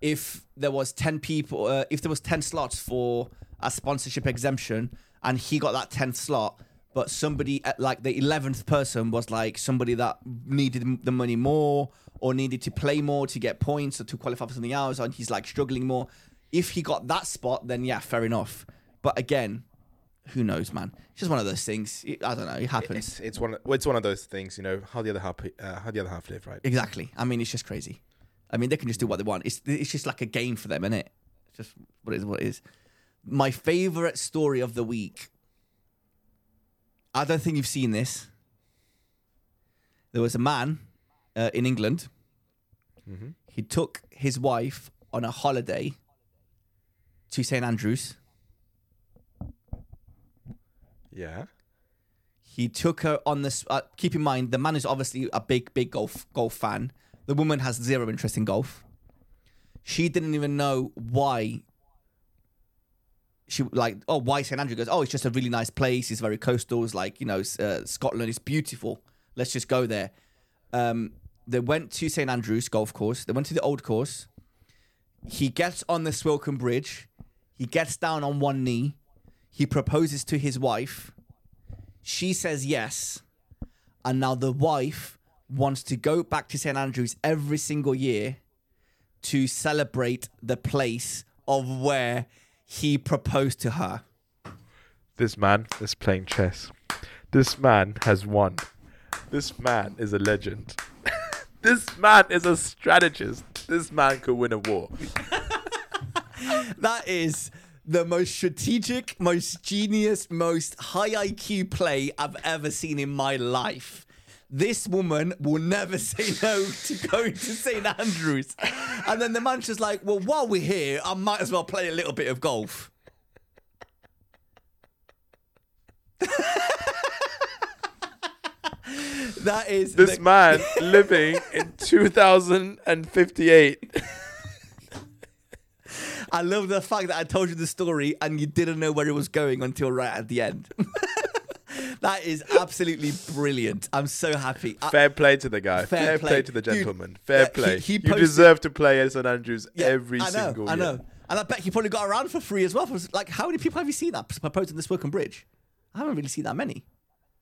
if there was ten people, uh, if there was ten slots for a sponsorship exemption, and he got that tenth slot, but somebody at like the eleventh person was like somebody that needed the money more or needed to play more to get points or to qualify for something else, and he's like struggling more. If he got that spot, then yeah, fair enough. But again, who knows, man? It's just one of those things. I don't know. It happens. It's, it's one. Of, it's one of those things, you know. How the other half, uh, how the other half live, right? Exactly. I mean, it's just crazy. I mean, they can just do what they want. It's it's just like a game for them, isn't it? It's just what it is. What it is. My favorite story of the week. I don't think you've seen this. There was a man uh, in England. Mm-hmm. He took his wife on a holiday to St Andrews. Yeah. He took her on this. Uh, keep in mind, the man is obviously a big, big golf golf fan. The woman has zero interest in golf. She didn't even know why. She like, oh, why St Andrew? Goes, oh, it's just a really nice place. It's very coastal. It's like you know, uh, Scotland is beautiful. Let's just go there. Um, they went to St Andrews golf course. They went to the old course. He gets on the Swilcan Bridge. He gets down on one knee. He proposes to his wife. She says yes. And now the wife wants to go back to St. Andrews every single year to celebrate the place of where he proposed to her. This man is playing chess. This man has won. This man is a legend. this man is a strategist. This man could win a war. That is the most strategic, most genius, most high IQ play I've ever seen in my life. This woman will never say no to going to St. Andrews. And then the man's just like, well, while we're here, I might as well play a little bit of golf. that is This the- man living in 2058. I love the fact that I told you the story and you didn't know where it was going until right at the end. That is absolutely brilliant. I'm so happy. I- Fair play to the guy. Fair Fair, play. play. to the gentleman. Fair yeah, play. he you posted- deserve to play at St Andrews yeah, every I know, single I year. know. And I bet he probably got around for free as well. Like, how many people have you seen that proposing the Swilcan Bridge? I haven't really seen that many.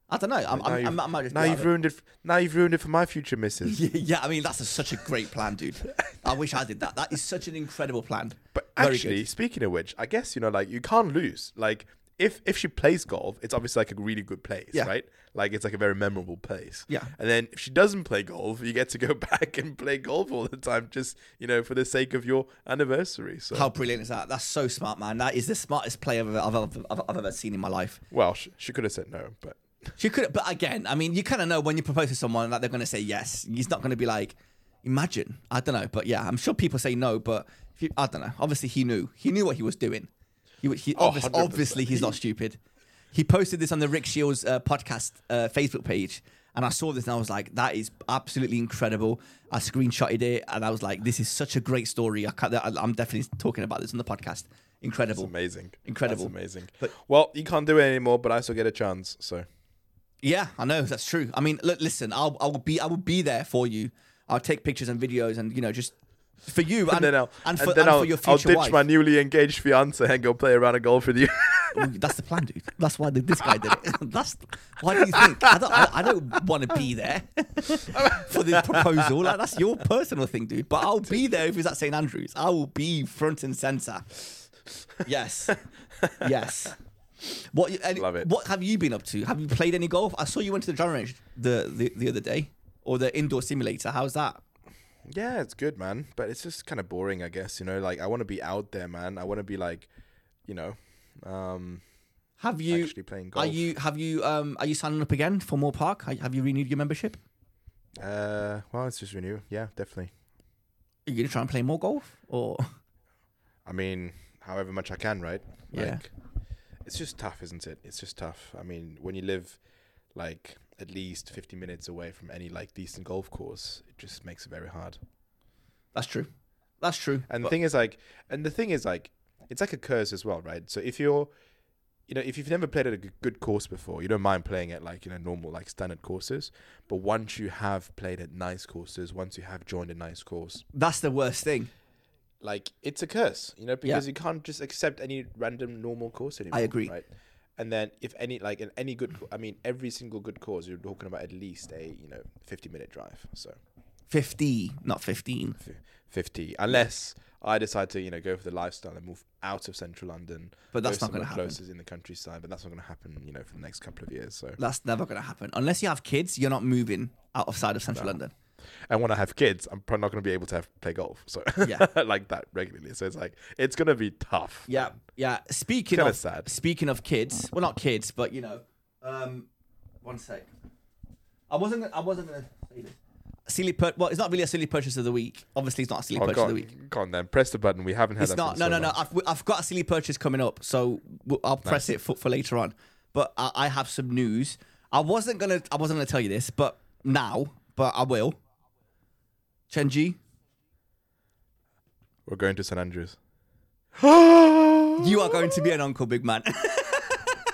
I don't know. I'm, Now I'm, you've- I'm, I might just now you've ruined it. Now you've ruined it for my future missus. Yeah, yeah, I mean that's a, such a great plan, dude. I wish I did that. That is such an incredible plan. But Very actually, good. speaking of which, I guess you know, like you can't lose. Like if if she plays golf, it's obviously like a really good place, Yeah. right? Like it's like a very memorable place. Yeah. And then if she doesn't play golf, you get to go back and play golf all the time, just you know, for the sake of your anniversary. So How brilliant is that? That's so smart, man. That is the smartest play I've ever, I've, ever- I've, I've ever seen in my life. well, she, she could have said no, but She could, but again, I mean, you kind of know when you propose to someone that they're going to say yes. He's not going to be like, imagine. I don't know, but yeah, I'm sure people say no, but if you, I don't know. Obviously, he knew. He knew what he was doing. He, he Oh, obvious- 100%. obviously he's not stupid. He posted this on the Rick Shields uh, podcast uh, Facebook page, and I saw this and I was like, that is absolutely incredible. I screenshotted it and I was like, this is such a great story. I I'm definitely talking about this on the podcast. it's Incredible. amazing. Incredible. That's amazing. But- well, you can't do it anymore, but I still get a chance. So Yeah, I know that's true. I mean, look, listen, I'll I will be I will be there for you. I'll take pictures and videos and you know just for you and, and, then I'll and for, and then and I'll, for your I'll ditch wife. my newly engaged fiance and go play around a golf with you. That's the plan, dude. That's why this guy did it. That's why do you think? I don't, I, I don't want to be there for the proposal. Like that's your personal thing, dude. But I'll be there if it's at St Andrews. I will be front and center. Yes, yes. What any, Love it. What have you been up to? Have you played any golf? I saw you went to the driving range the, the the other day, or the indoor simulator. How's that? Yeah, it's good, man. But it's just kind of boring, I guess. You know, like I want to be out there, man. I want to be like, you know, um, Have you? actually playing golf. Are you? Have you? Um, are you signing up again for more park? Have you renewed your membership? Uh, well, it's just renew. Yeah, definitely. Are you gonna try and play more golf, or I mean, however much I can, right? Yeah. Like, it's just tough, isn't it? It's just tough. I mean, when you live like at least 50 minutes away from any like decent golf course, it just makes it very hard. That's true. That's true. And the thing is like, and the thing is like, it's like a curse as well, right? So if you're, you know, if you've never played at a good course before, you don't mind playing at like you know normal like standard courses. But once you have played at nice courses, once you have joined a nice course, that's the worst thing. like it's a curse, you know, because you can't just accept any random normal course anymore. I agree. Right. And then if any like in any good, I mean, every single good cause you're talking about at least a you know 50 minute drive. So 50, not 15. fi- 50, unless I decide to you know go for the lifestyle and move out of central London. But that's go not going to happen. Closest in the countryside, but that's not going to happen, you know, for the next couple of years. So, That's never going to happen. Unless you have kids, you're not moving out of side of central London. And when I have kids, I'm probably not going to be able to have, play golf. So, Yeah. like that regularly. So it's like it's going to be tough. Yeah, yeah. Speaking Kinda sad. speaking of kids, well, not kids, but you know, um, one sec. I wasn't. gonna- I wasn't gonna say this. Silly pur- Well, it's not really a silly purchase of the week. Obviously, it's not a silly Oh, purchase go of the week. go on then. Press the button. We haven't had It's not. No, so no, no. I've, I've got a silly purchase coming up, so I'll press it for, for later on. But I, I have some news. I wasn't gonna. I wasn't gonna tell you this, but now, but I will. Chenji, We're going to St Andrews. you are going to be an uncle, big man.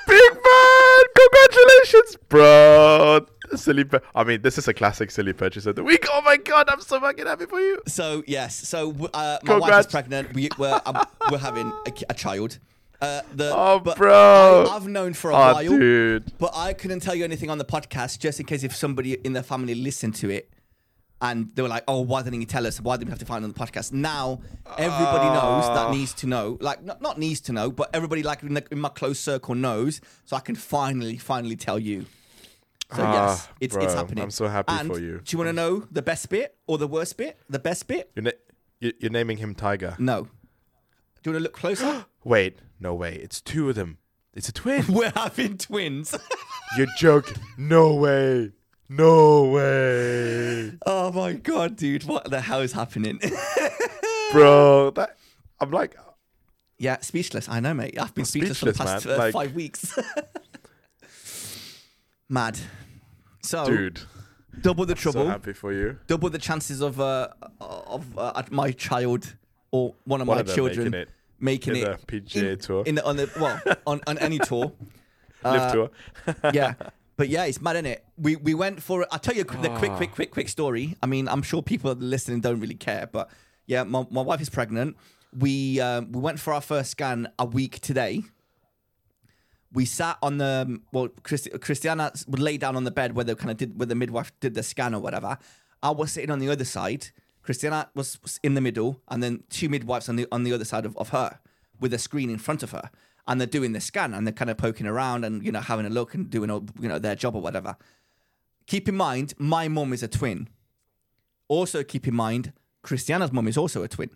Big man, congratulations, bro. Silly. Pur- I mean, this is a classic silly purchase of the week. Oh my god, I'm so fucking happy for you. So yes, so uh, my wife is pregnant. We, we're um, we're having a, a child. Uh, the, Oh, bro. I, I've known for a Oh, while, dude. but I couldn't tell you anything on the podcast just in case if somebody in the family listened to it and they were like, "Oh, why didn't you tell us? Why did we have to find on the podcast?" Now everybody knows Ah. that needs to know, like not, not needs to know, but everybody like in, the, in my close circle knows, so I can finally finally tell you. So Ah, yes, it's it's happening. I'm so happy And for you. Do you want to know the best bit or the worst bit? The best bit? You're, na- you're naming him Tiger. No. Do you want to look closer? Wait, no way. It's two of them. It's a twin. We're having twins. You're joking. No way. No way. oh my god, dude! What the hell is happening? Bro, that I'm like yeah, speechless. I know, mate. I've been speechless, for the past uh, Like- five weeks. Mad. So, dude. double the trouble, So happy for you. double the chances of uh, of uh, my child or one of One my of children making it making in it the PGA in, tour. in the, on the well on, on any tour. Live Uh, tour. yeah. But yeah, it's mad, is it? We we went for. I'll tell you the quick, quick, quick, quick story. I mean, I'm sure people listening don't really care, but yeah, my, my wife is pregnant. We um, we went for our first scan a week today. We sat on the well, Christi- Christiana would lay down on the bed where they kind of did where the midwife did the scan or whatever. I was sitting on the other side. Christiana was in the middle, and then two midwives on the on the other side of, of her with a screen in front of her, and they're doing the scan and they're kind of poking around and you know having a look and doing all, you know their job or whatever. Keep in mind, my mum is a twin. Also, keep in mind, Christiana's mum is also a twin.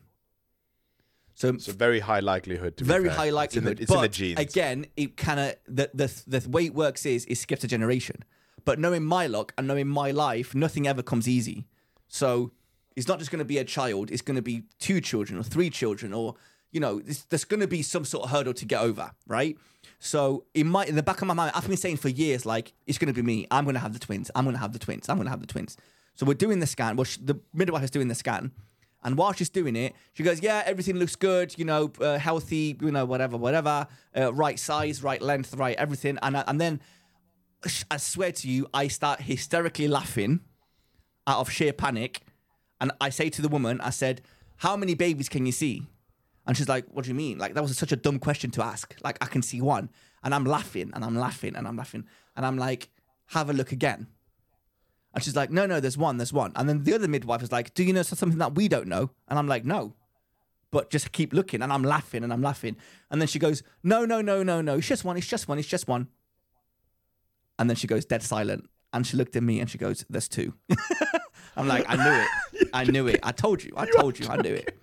So So very high likelihood. To very high It's in likelihood. the, it's in the genes. Again, it kind of the, the the way it works is it skips a generation. But knowing my luck and knowing my life, nothing ever comes easy. So it's not just going to be a child; it's going to be two children or three children, or you know, there's going to be some sort of hurdle to get over, right? So in my in the back of my mind, I've been saying for years, like it's going to be me. I'm going to have the twins. I'm going to have the twins. I'm going to have the twins. So we're doing the scan. Well, sh- the midwife is doing the scan. And while she's doing it, she goes, "Yeah, everything looks good. You know, uh, healthy. You know, whatever, whatever. Uh, right size, right length, right everything." And I- and then, I swear to you, I start hysterically laughing out of sheer panic, and I say to the woman, "I said, how many babies can you see?" And she's like, "What do you mean? Like that was such a dumb question to ask. Like I can see one." And I'm laughing, and I'm laughing, and I'm laughing, and I'm like, "Have a look again." And she's like, no, no, there's one, there's one. And then the other midwife is like, do you know something that we don't know? And I'm like, no. But just keep looking. And I'm laughing and I'm laughing. And then she goes, no, no, no, no, no. It's just one. It's just one. It's just one. And then she goes dead silent. And she looked at me and she goes, there's two. I'm like, I knew it. I knew it. I told you. I told you. I knew it.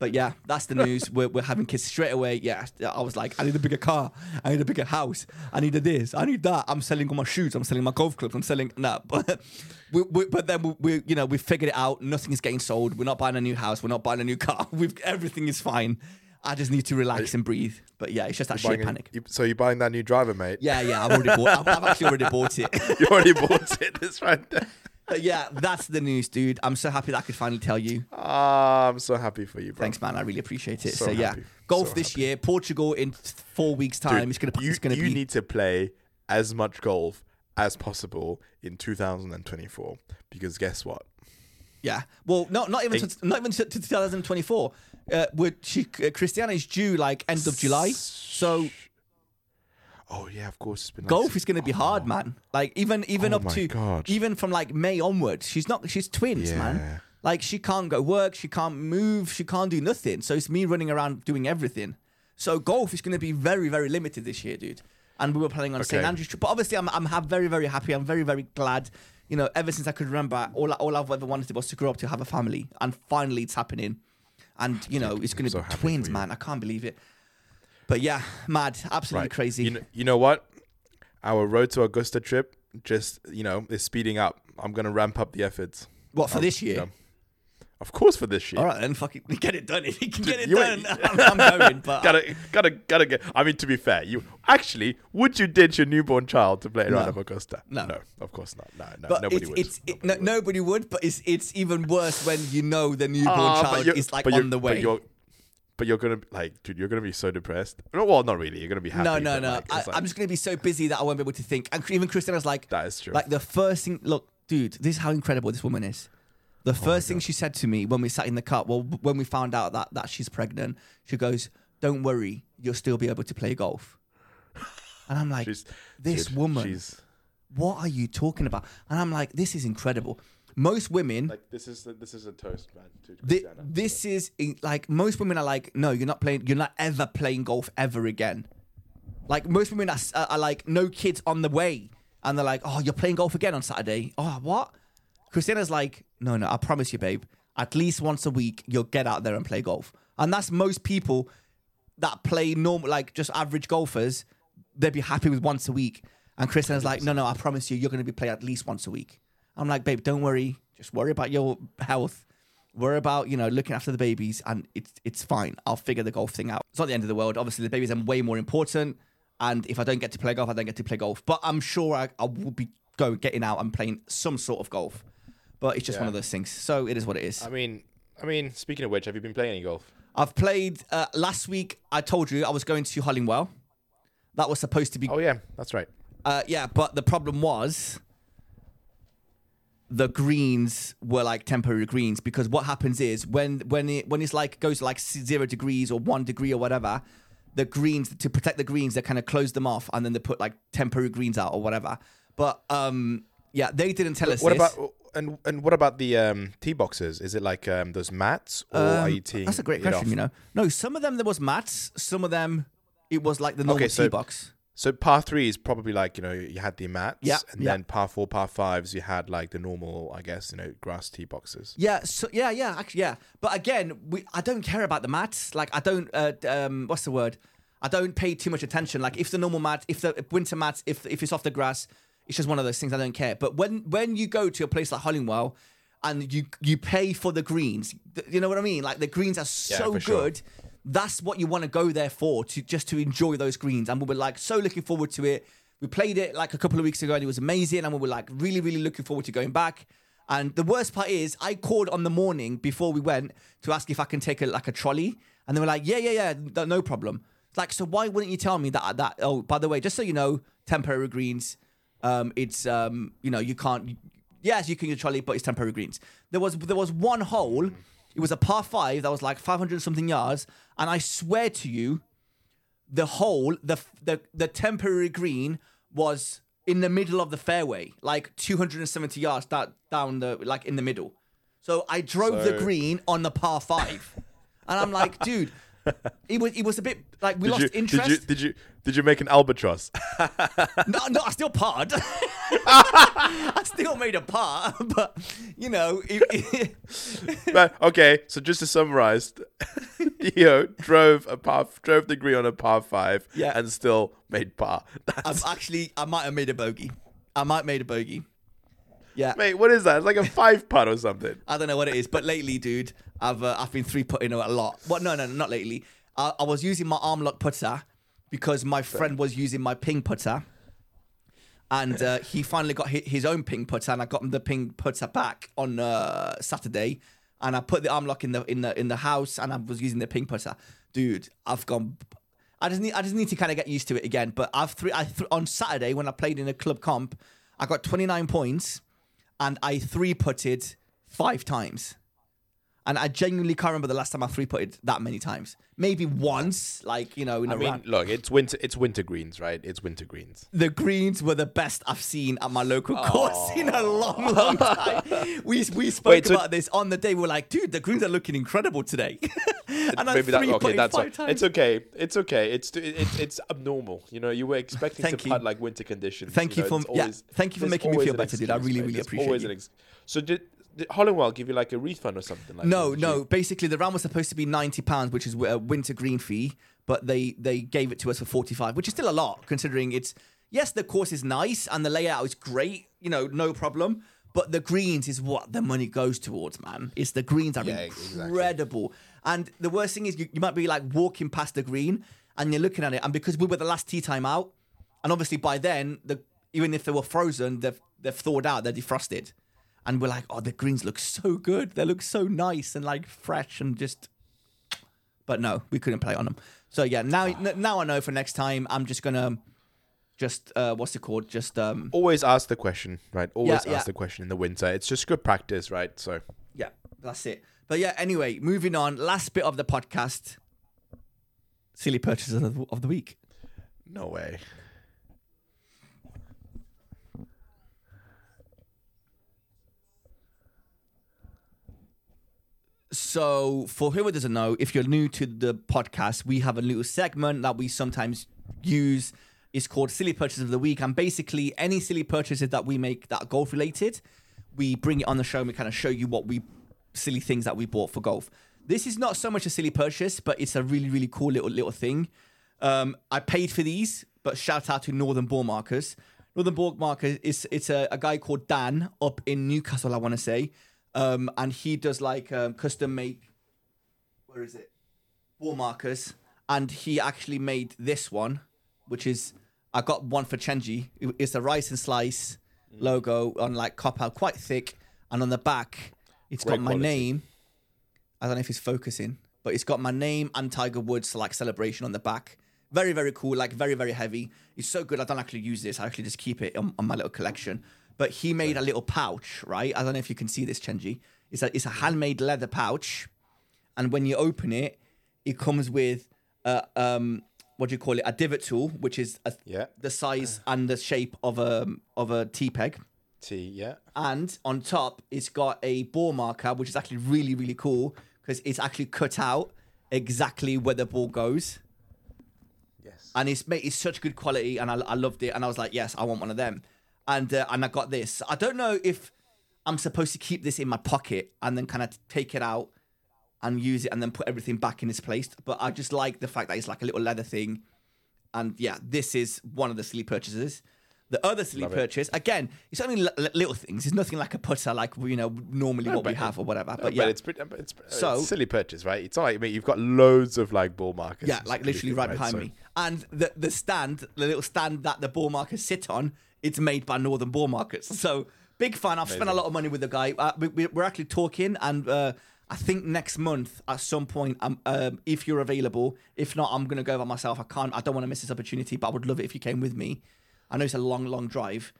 But yeah, that's the news. We're, we're having kids straight away. Yeah, I was like, I need a bigger car. I need a bigger house. I need a this. I need that. I'm selling all my shoes. I'm selling my golf clubs. I'm selling that. But we, we, but then we, we, you know, we figured it out. Nothing is getting sold. We're not buying a new house. We're not buying a new car. We've everything is fine. I just need to relax and breathe. But yeah, it's just that shit panic. you- so you're buying that new driver, mate? Yeah, yeah, I've already bought. I've, I've actually already bought it. You already bought it. It's right. But yeah, that's the news, dude. I'm so happy that I could finally tell you. Ah, I'm so happy for you, bro. Thanks, man. I really appreciate it. So, So yeah, happy. golf So this happy. year, Portugal in four weeks' time. It's gonna. you, it's gonna you be. need to play as much golf as possible in 2024 because guess what? Yeah. Well, no, not even to, not even to, to 2024. Uh, with she, uh, Christiana is due like end of July. So Oh yeah, of course. It's been like golf six- is going to be hard, oh. man. Like even even Oh up my to God. even from like May onwards, she's not. She's twins, Yeah. man. Like she can't go work, she can't move, she can't do nothing. So it's me running around doing everything. So golf is going to be very very limited this year, dude. And we were planning on St Okay. Andrews trip, but obviously I'm I'm ha- very very happy. I'm very very glad. You know, ever since I could remember, all I- all I've ever wanted was to grow up to have a family, and finally it's happening. And you know, it's going to so be happy for twins, you. man. I can't believe it. But yeah, mad, absolutely Right. crazy. You know, you know what? Our road to Augusta trip just you know is speeding up. I'm gonna ramp up the efforts. what for Um, this you year? know. Of course, for this year. All right, then fucking get it done. If you can get it you done, I'm, I'm going. But gotta, gotta, gotta get. I mean, to be fair, you actually would you ditch your newborn child to play around No. Augusta? No. no, of course not. No, no, but nobody it's, would. it's it, Nobody no, would. nobody would. But it's it's even worse when you know the newborn but child is like on the But way. you're, but you're gonna like, dude, you're gonna be so depressed. No, well, not really. You're gonna be happy. No, no, no. like, I, like, I'm just gonna be so busy that I won't be able to think. And even Christiana's like, That is true. like the first thing. Look, dude, this is how incredible this woman is. The Oh first thing she said to me when we sat in the car, well, when we found out that that she's pregnant, she goes, "Don't worry, you'll still be able to play golf." And I'm like, She's- this dude, woman, She's what are you talking about? And I'm like, this is incredible. Most women, like this is this is a toast, man. To Thi- this is like most women are like, no, you're not playing. You're not ever playing golf ever again. Like most women are, are, are like, no kids on the way, and they're like, oh, you're playing golf again on Saturday. Oh, what? Christina's like, no, no, I promise you, babe. At least once a week, you'll get out there and play golf, and that's most people that play normal, like just average golfers. They'd be happy with once a week. And Christina's like, no, no, I promise you, you're going to be playing at least once a week. I'm like, babe, don't worry. Just worry about your health. Worry about, you know, looking after the babies and it's it's fine. I'll figure the golf thing out. It's not the end of the world. Obviously, the babies are way more important. And if I don't get to play golf, I don't get to play golf. But I'm sure I, I will be go getting out and playing some sort of golf. But it's just one of those things. So it is what it is. I mean, I mean, speaking of which, have you been playing any golf? I've played uh, last week. I told you I was going to Hollinwell. That was supposed to be Oh yeah, that's right. Uh, yeah, but the problem was the greens were like temporary greens because what happens is when when it when it's like goes like zero degrees or one degree or whatever, the greens to protect the greens they kind of close them off and then they put like temporary greens out or whatever. But um, yeah, they didn't tell us What this. about and and what about the um, tee boxes? Is it like um, those mats or are Um, you teeing? that's a great question. You know, no, some of them there was mats, some of them it was like the normal Okay, so- tee box. So par three is probably like you know you had the mats, Yeah, and yeah. then par four, par fives you had like the normal, I guess you know grass tee boxes. Yeah, so yeah, yeah, actually, yeah. But again, we I don't care about the mats. Like I don't uh, um what's the word? I don't pay too much attention. Like if the normal mat, if the winter mats, if if it's off the grass, it's just one of those things I don't care. But when when you go to a place like Hollinwell and you you pay for the greens, you know what I mean? Like the greens are so good. sure. That's what you want to go there for to just to enjoy those greens. And we were like so looking forward to it. We played it like a couple of weeks ago and it was amazing. And we were like really, really looking forward to going back. And the worst part is, I called on the morning before we went to ask if I can take a like a trolley, and they were like, "Yeah, yeah, yeah, no- problem." It's like, so why wouldn't you tell me that? That oh, by the way, just so you know, temporary greens, um, it's um, you know, you can't. Yes, you can use a trolley, but it's temporary greens. There was there was one hole. It was a par five that was like 500 something yards, and I swear to you, the hole, the the the temporary green was in the middle of the fairway, like 270 yards that down the like in the middle. So I drove the green on the par five, and I'm like, dude, it was it was a bit like we Did lost you, interest. Did you did you did you make an albatross? No, no, I still parred. I still made a par, but you know, it, it- but, okay, so just to summarize, Theo drove a par drove the green on a par five, Yeah. and still made par. I'm That's, actually I might have made a bogey. I might have made a bogey. Yeah. mate, what is that? It's like a five putt or something. I don't know what it is, but lately, dude, I've uh, I've been three putting a lot. What? No, no, not lately. I, I was using my arm lock putter because my friend was using my ping putter. And uh, he finally got hi- his own ping putter, and I got him the ping putter back on uh, Saturday. And I put the arm lock in the in the in the house, and I was using the ping putter. Dude, I've gone. I just need I just need to kind of get used to it again. But I've three I th- on Saturday when I played in a club comp, I got 29 points, and I three putted five times. And I genuinely can't remember the last time I three putted that many times. Maybe once, like you know, in a I mean, round. look, it's winter. It's winter greens, right? It's winter greens. The greens were the best I've seen at my local Oh. course in a long, long time. We we spoke Wait, so- about this on the day. We are like, dude, the greens are looking incredible today. and I Maybe that. Okay, putted that's five times. it's okay. It's okay. It's it's it's abnormal. You know, you were expecting to you. putt like winter conditions. Thank you know, for- it's yeah, thank you for making me feel better, dude. I really, mate. really There's appreciate it. ex- so did Hollinwell give you like a refund or something like No, that? No. you- Basically, the round was supposed to be ninety pounds, which is a winter green fee, but they they gave it to us for forty five, which is still a lot considering it's yes, the course is nice and the layout is great, you know, no problem. But the greens is what the money goes towards, man. It's the greens are Yeah, exactly. incredible. And the worst thing is you, you might be like walking past the green and you're looking at it, and because we were the last tea time out, and obviously by then the even if they were frozen, they've they've thawed out, they're defrosted. And we're like, oh, the greens look so good. They look so nice and like fresh and just. But no, we couldn't play on them. So yeah, now n- now I know for next time I'm just gonna just uh what's it called? Just um Always ask the question, right? Always yeah. ask the question in the winter. It's just good practice, right? So yeah, that's it. But yeah, anyway, moving on. Last bit of the podcast. Silly purchases of the week. no way. So, for whoever doesn't know, if you're new to the podcast, we have a little segment that we sometimes use. It's called Silly Purchases of the Week. And basically, any silly purchases that we make that are golf related, we bring it on the show and we kind of show you what we silly things that we bought for golf. This is not so much a silly purchase, but it's a really, really cool little little thing. Um, I paid for these, but shout out to Northern Ball Markers. Northern Ball Markers is it's a, a guy called Dan up in Newcastle, I want to say, um, and he does like um, custom make. Where is it? Ball markers, and he actually made this one, which is I got one for Chenji. It's a rice and slice logo on like cop out, quite thick, and on the back it's Great got my quality. name. I don't know if he's focusing, but it's got my name and Tiger Woods like celebration on the back. Very, very cool, like very, very heavy. It's so good. I don't actually use this. I actually just keep it on, on my little collection. But he made a little pouch, right? I don't know if you can see this, Chenji. It's a it's a handmade leather pouch, and when you open it, it comes with a um what do you call it? A divot tool, which is a, Yeah. the size and the shape of a of a T peg T, yeah. and on top it's got a ball marker which is actually really really cool because it's actually cut out exactly where the ball goes Yes. and it's made it's such good quality and I, I loved it and I was like yes I want one of them and uh, and I got this I don't know if I'm supposed to keep this in my pocket and then kind of take it out and use it and then put everything back in its place but I just like the fact that it's like a little leather thing and yeah, this is one of the silly purchases. The other silly Love it. purchase, again, it's only li- little things. It's nothing like a putter, like you know normally what we have or whatever. No, But but yeah, it's pretty. It's, So- it's silly purchase, right? It's not like I mean, you've got loads of like ball markers. yeah, like literally right behind me. And the the stand, the little stand that the ball markers sit on, it's made by Northern Ball Markers. So big fan. I've spent a lot of money with the guy. Uh, we, we're actually talking, and uh, I think next month at some point, um, um, if you're available. If not, I'm gonna go by myself. I can't. I don't want to miss this opportunity, but I would love it if you came with me. I know it's a long, long drive.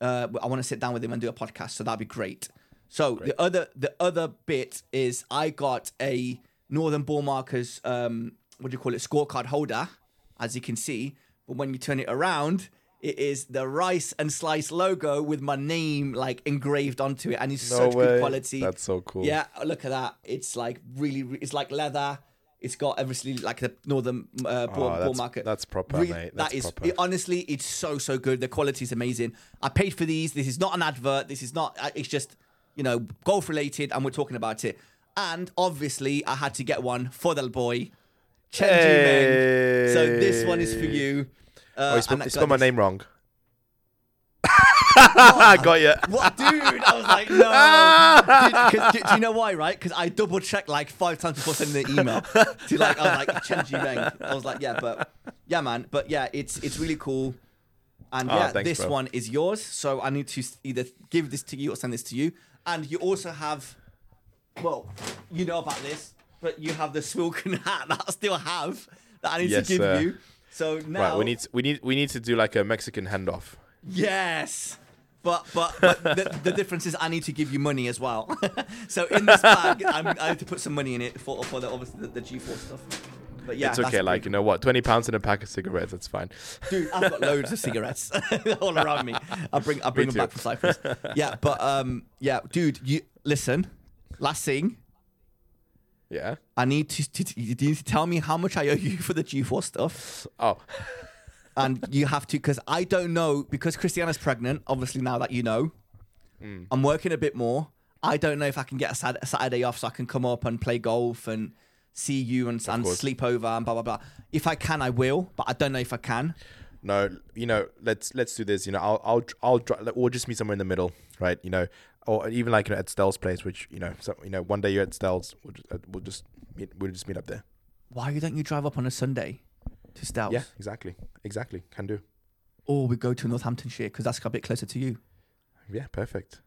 Uh, I want to sit down with him and do a podcast, so that'd be great. So the other the other bit is I got a Northern Ball Markers um what do you call it scorecard holder, as you can see. But when you turn it around, it is the rice and slice logo with my name like engraved onto it, and it's No such good quality. That's so cool. Yeah, look at that. It's like really, it's like leather. It's got obviously like the northern uh, ball, Oh, ball that's- market. that's proper, mate. that That's proper. it- honestly, it's so so good. The quality is amazing. I paid for these. This is not an advert. This is not. uh, It's just you know golf related, and we're talking about it. And obviously, I had to get one for the boy, Chen Meng. So this one is for you. Uh, Oh, you spelled, got spelled my name wrong. I got you. What, dude? I was like, no. Dude, do, do you know why, right? Because I double checked like five times before sending the email. To like, I was like, Chenji Bang. I was like, yeah, but yeah, man. But yeah, it's it's really cool. And Oh, yeah, thanks, this bro. one is yours. So I need to either give this to you or send this to you. And you also have, well, you know about this, but you have the Swilcan hat that I still have that I need Yes, to give sir. you. So now, Right, we need to, we need we need to do like a Mexican handoff. Yes. But but, but the, the difference is I need to give you money as well. so in this bag, I'm, I need to put some money in it for for the obviously the, the G/FORE stuff. But yeah, it's okay. Like you know what, twenty pounds in a pack of cigarettes. That's fine. dude, I've got loads of cigarettes all around me. I bring I bring them back from Cyprus. Yeah, but um, yeah, dude, you listen. Last thing, Yeah. I need to, to, to you need to tell me how much I owe you for the G/FORE stuff. Oh, and you have to because I don't know because Christiana's pregnant. Obviously, now that you know, Mm. I'm working a bit more. I don't know if I can get a, Sat- a Saturday off so I can come up and play golf and see you and, and sleep over and blah blah blah. If I can, I will, but I don't know if I can. no. You know, let's let's do this. You know, I'll I'll I'll dri- we'll just meet somewhere in the middle, right? You know, or even like you know, at Stell's place, which you know, so you know, one day you're at Stell's, we'll just uh, we'll just meet, we'll just meet up there. Why don't you drive up on a Sunday to Stells? Yeah, exactly, exactly. Can do. Or we go to Northamptonshire because that's a bit closer to you. Yeah, perfect.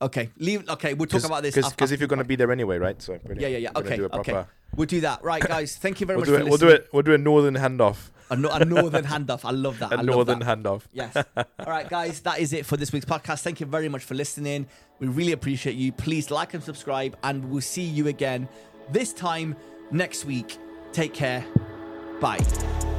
Okay, leave. Okay, we'll talk about this. because if you're gonna be there anyway, right? So. Yeah, yeah, yeah. Okay, okay. We'll do that. Right, guys. Thank you very We'll much do it. We'll do it. We'll do a northern handoff. A, no- a northern handoff. I love that. I A love northern that. handoff. Yes. All right, guys, that is it for this week's podcast. Thank you very much for listening. We really appreciate you. Please like and subscribe, and we'll see you again this time next week. Take care. Bye.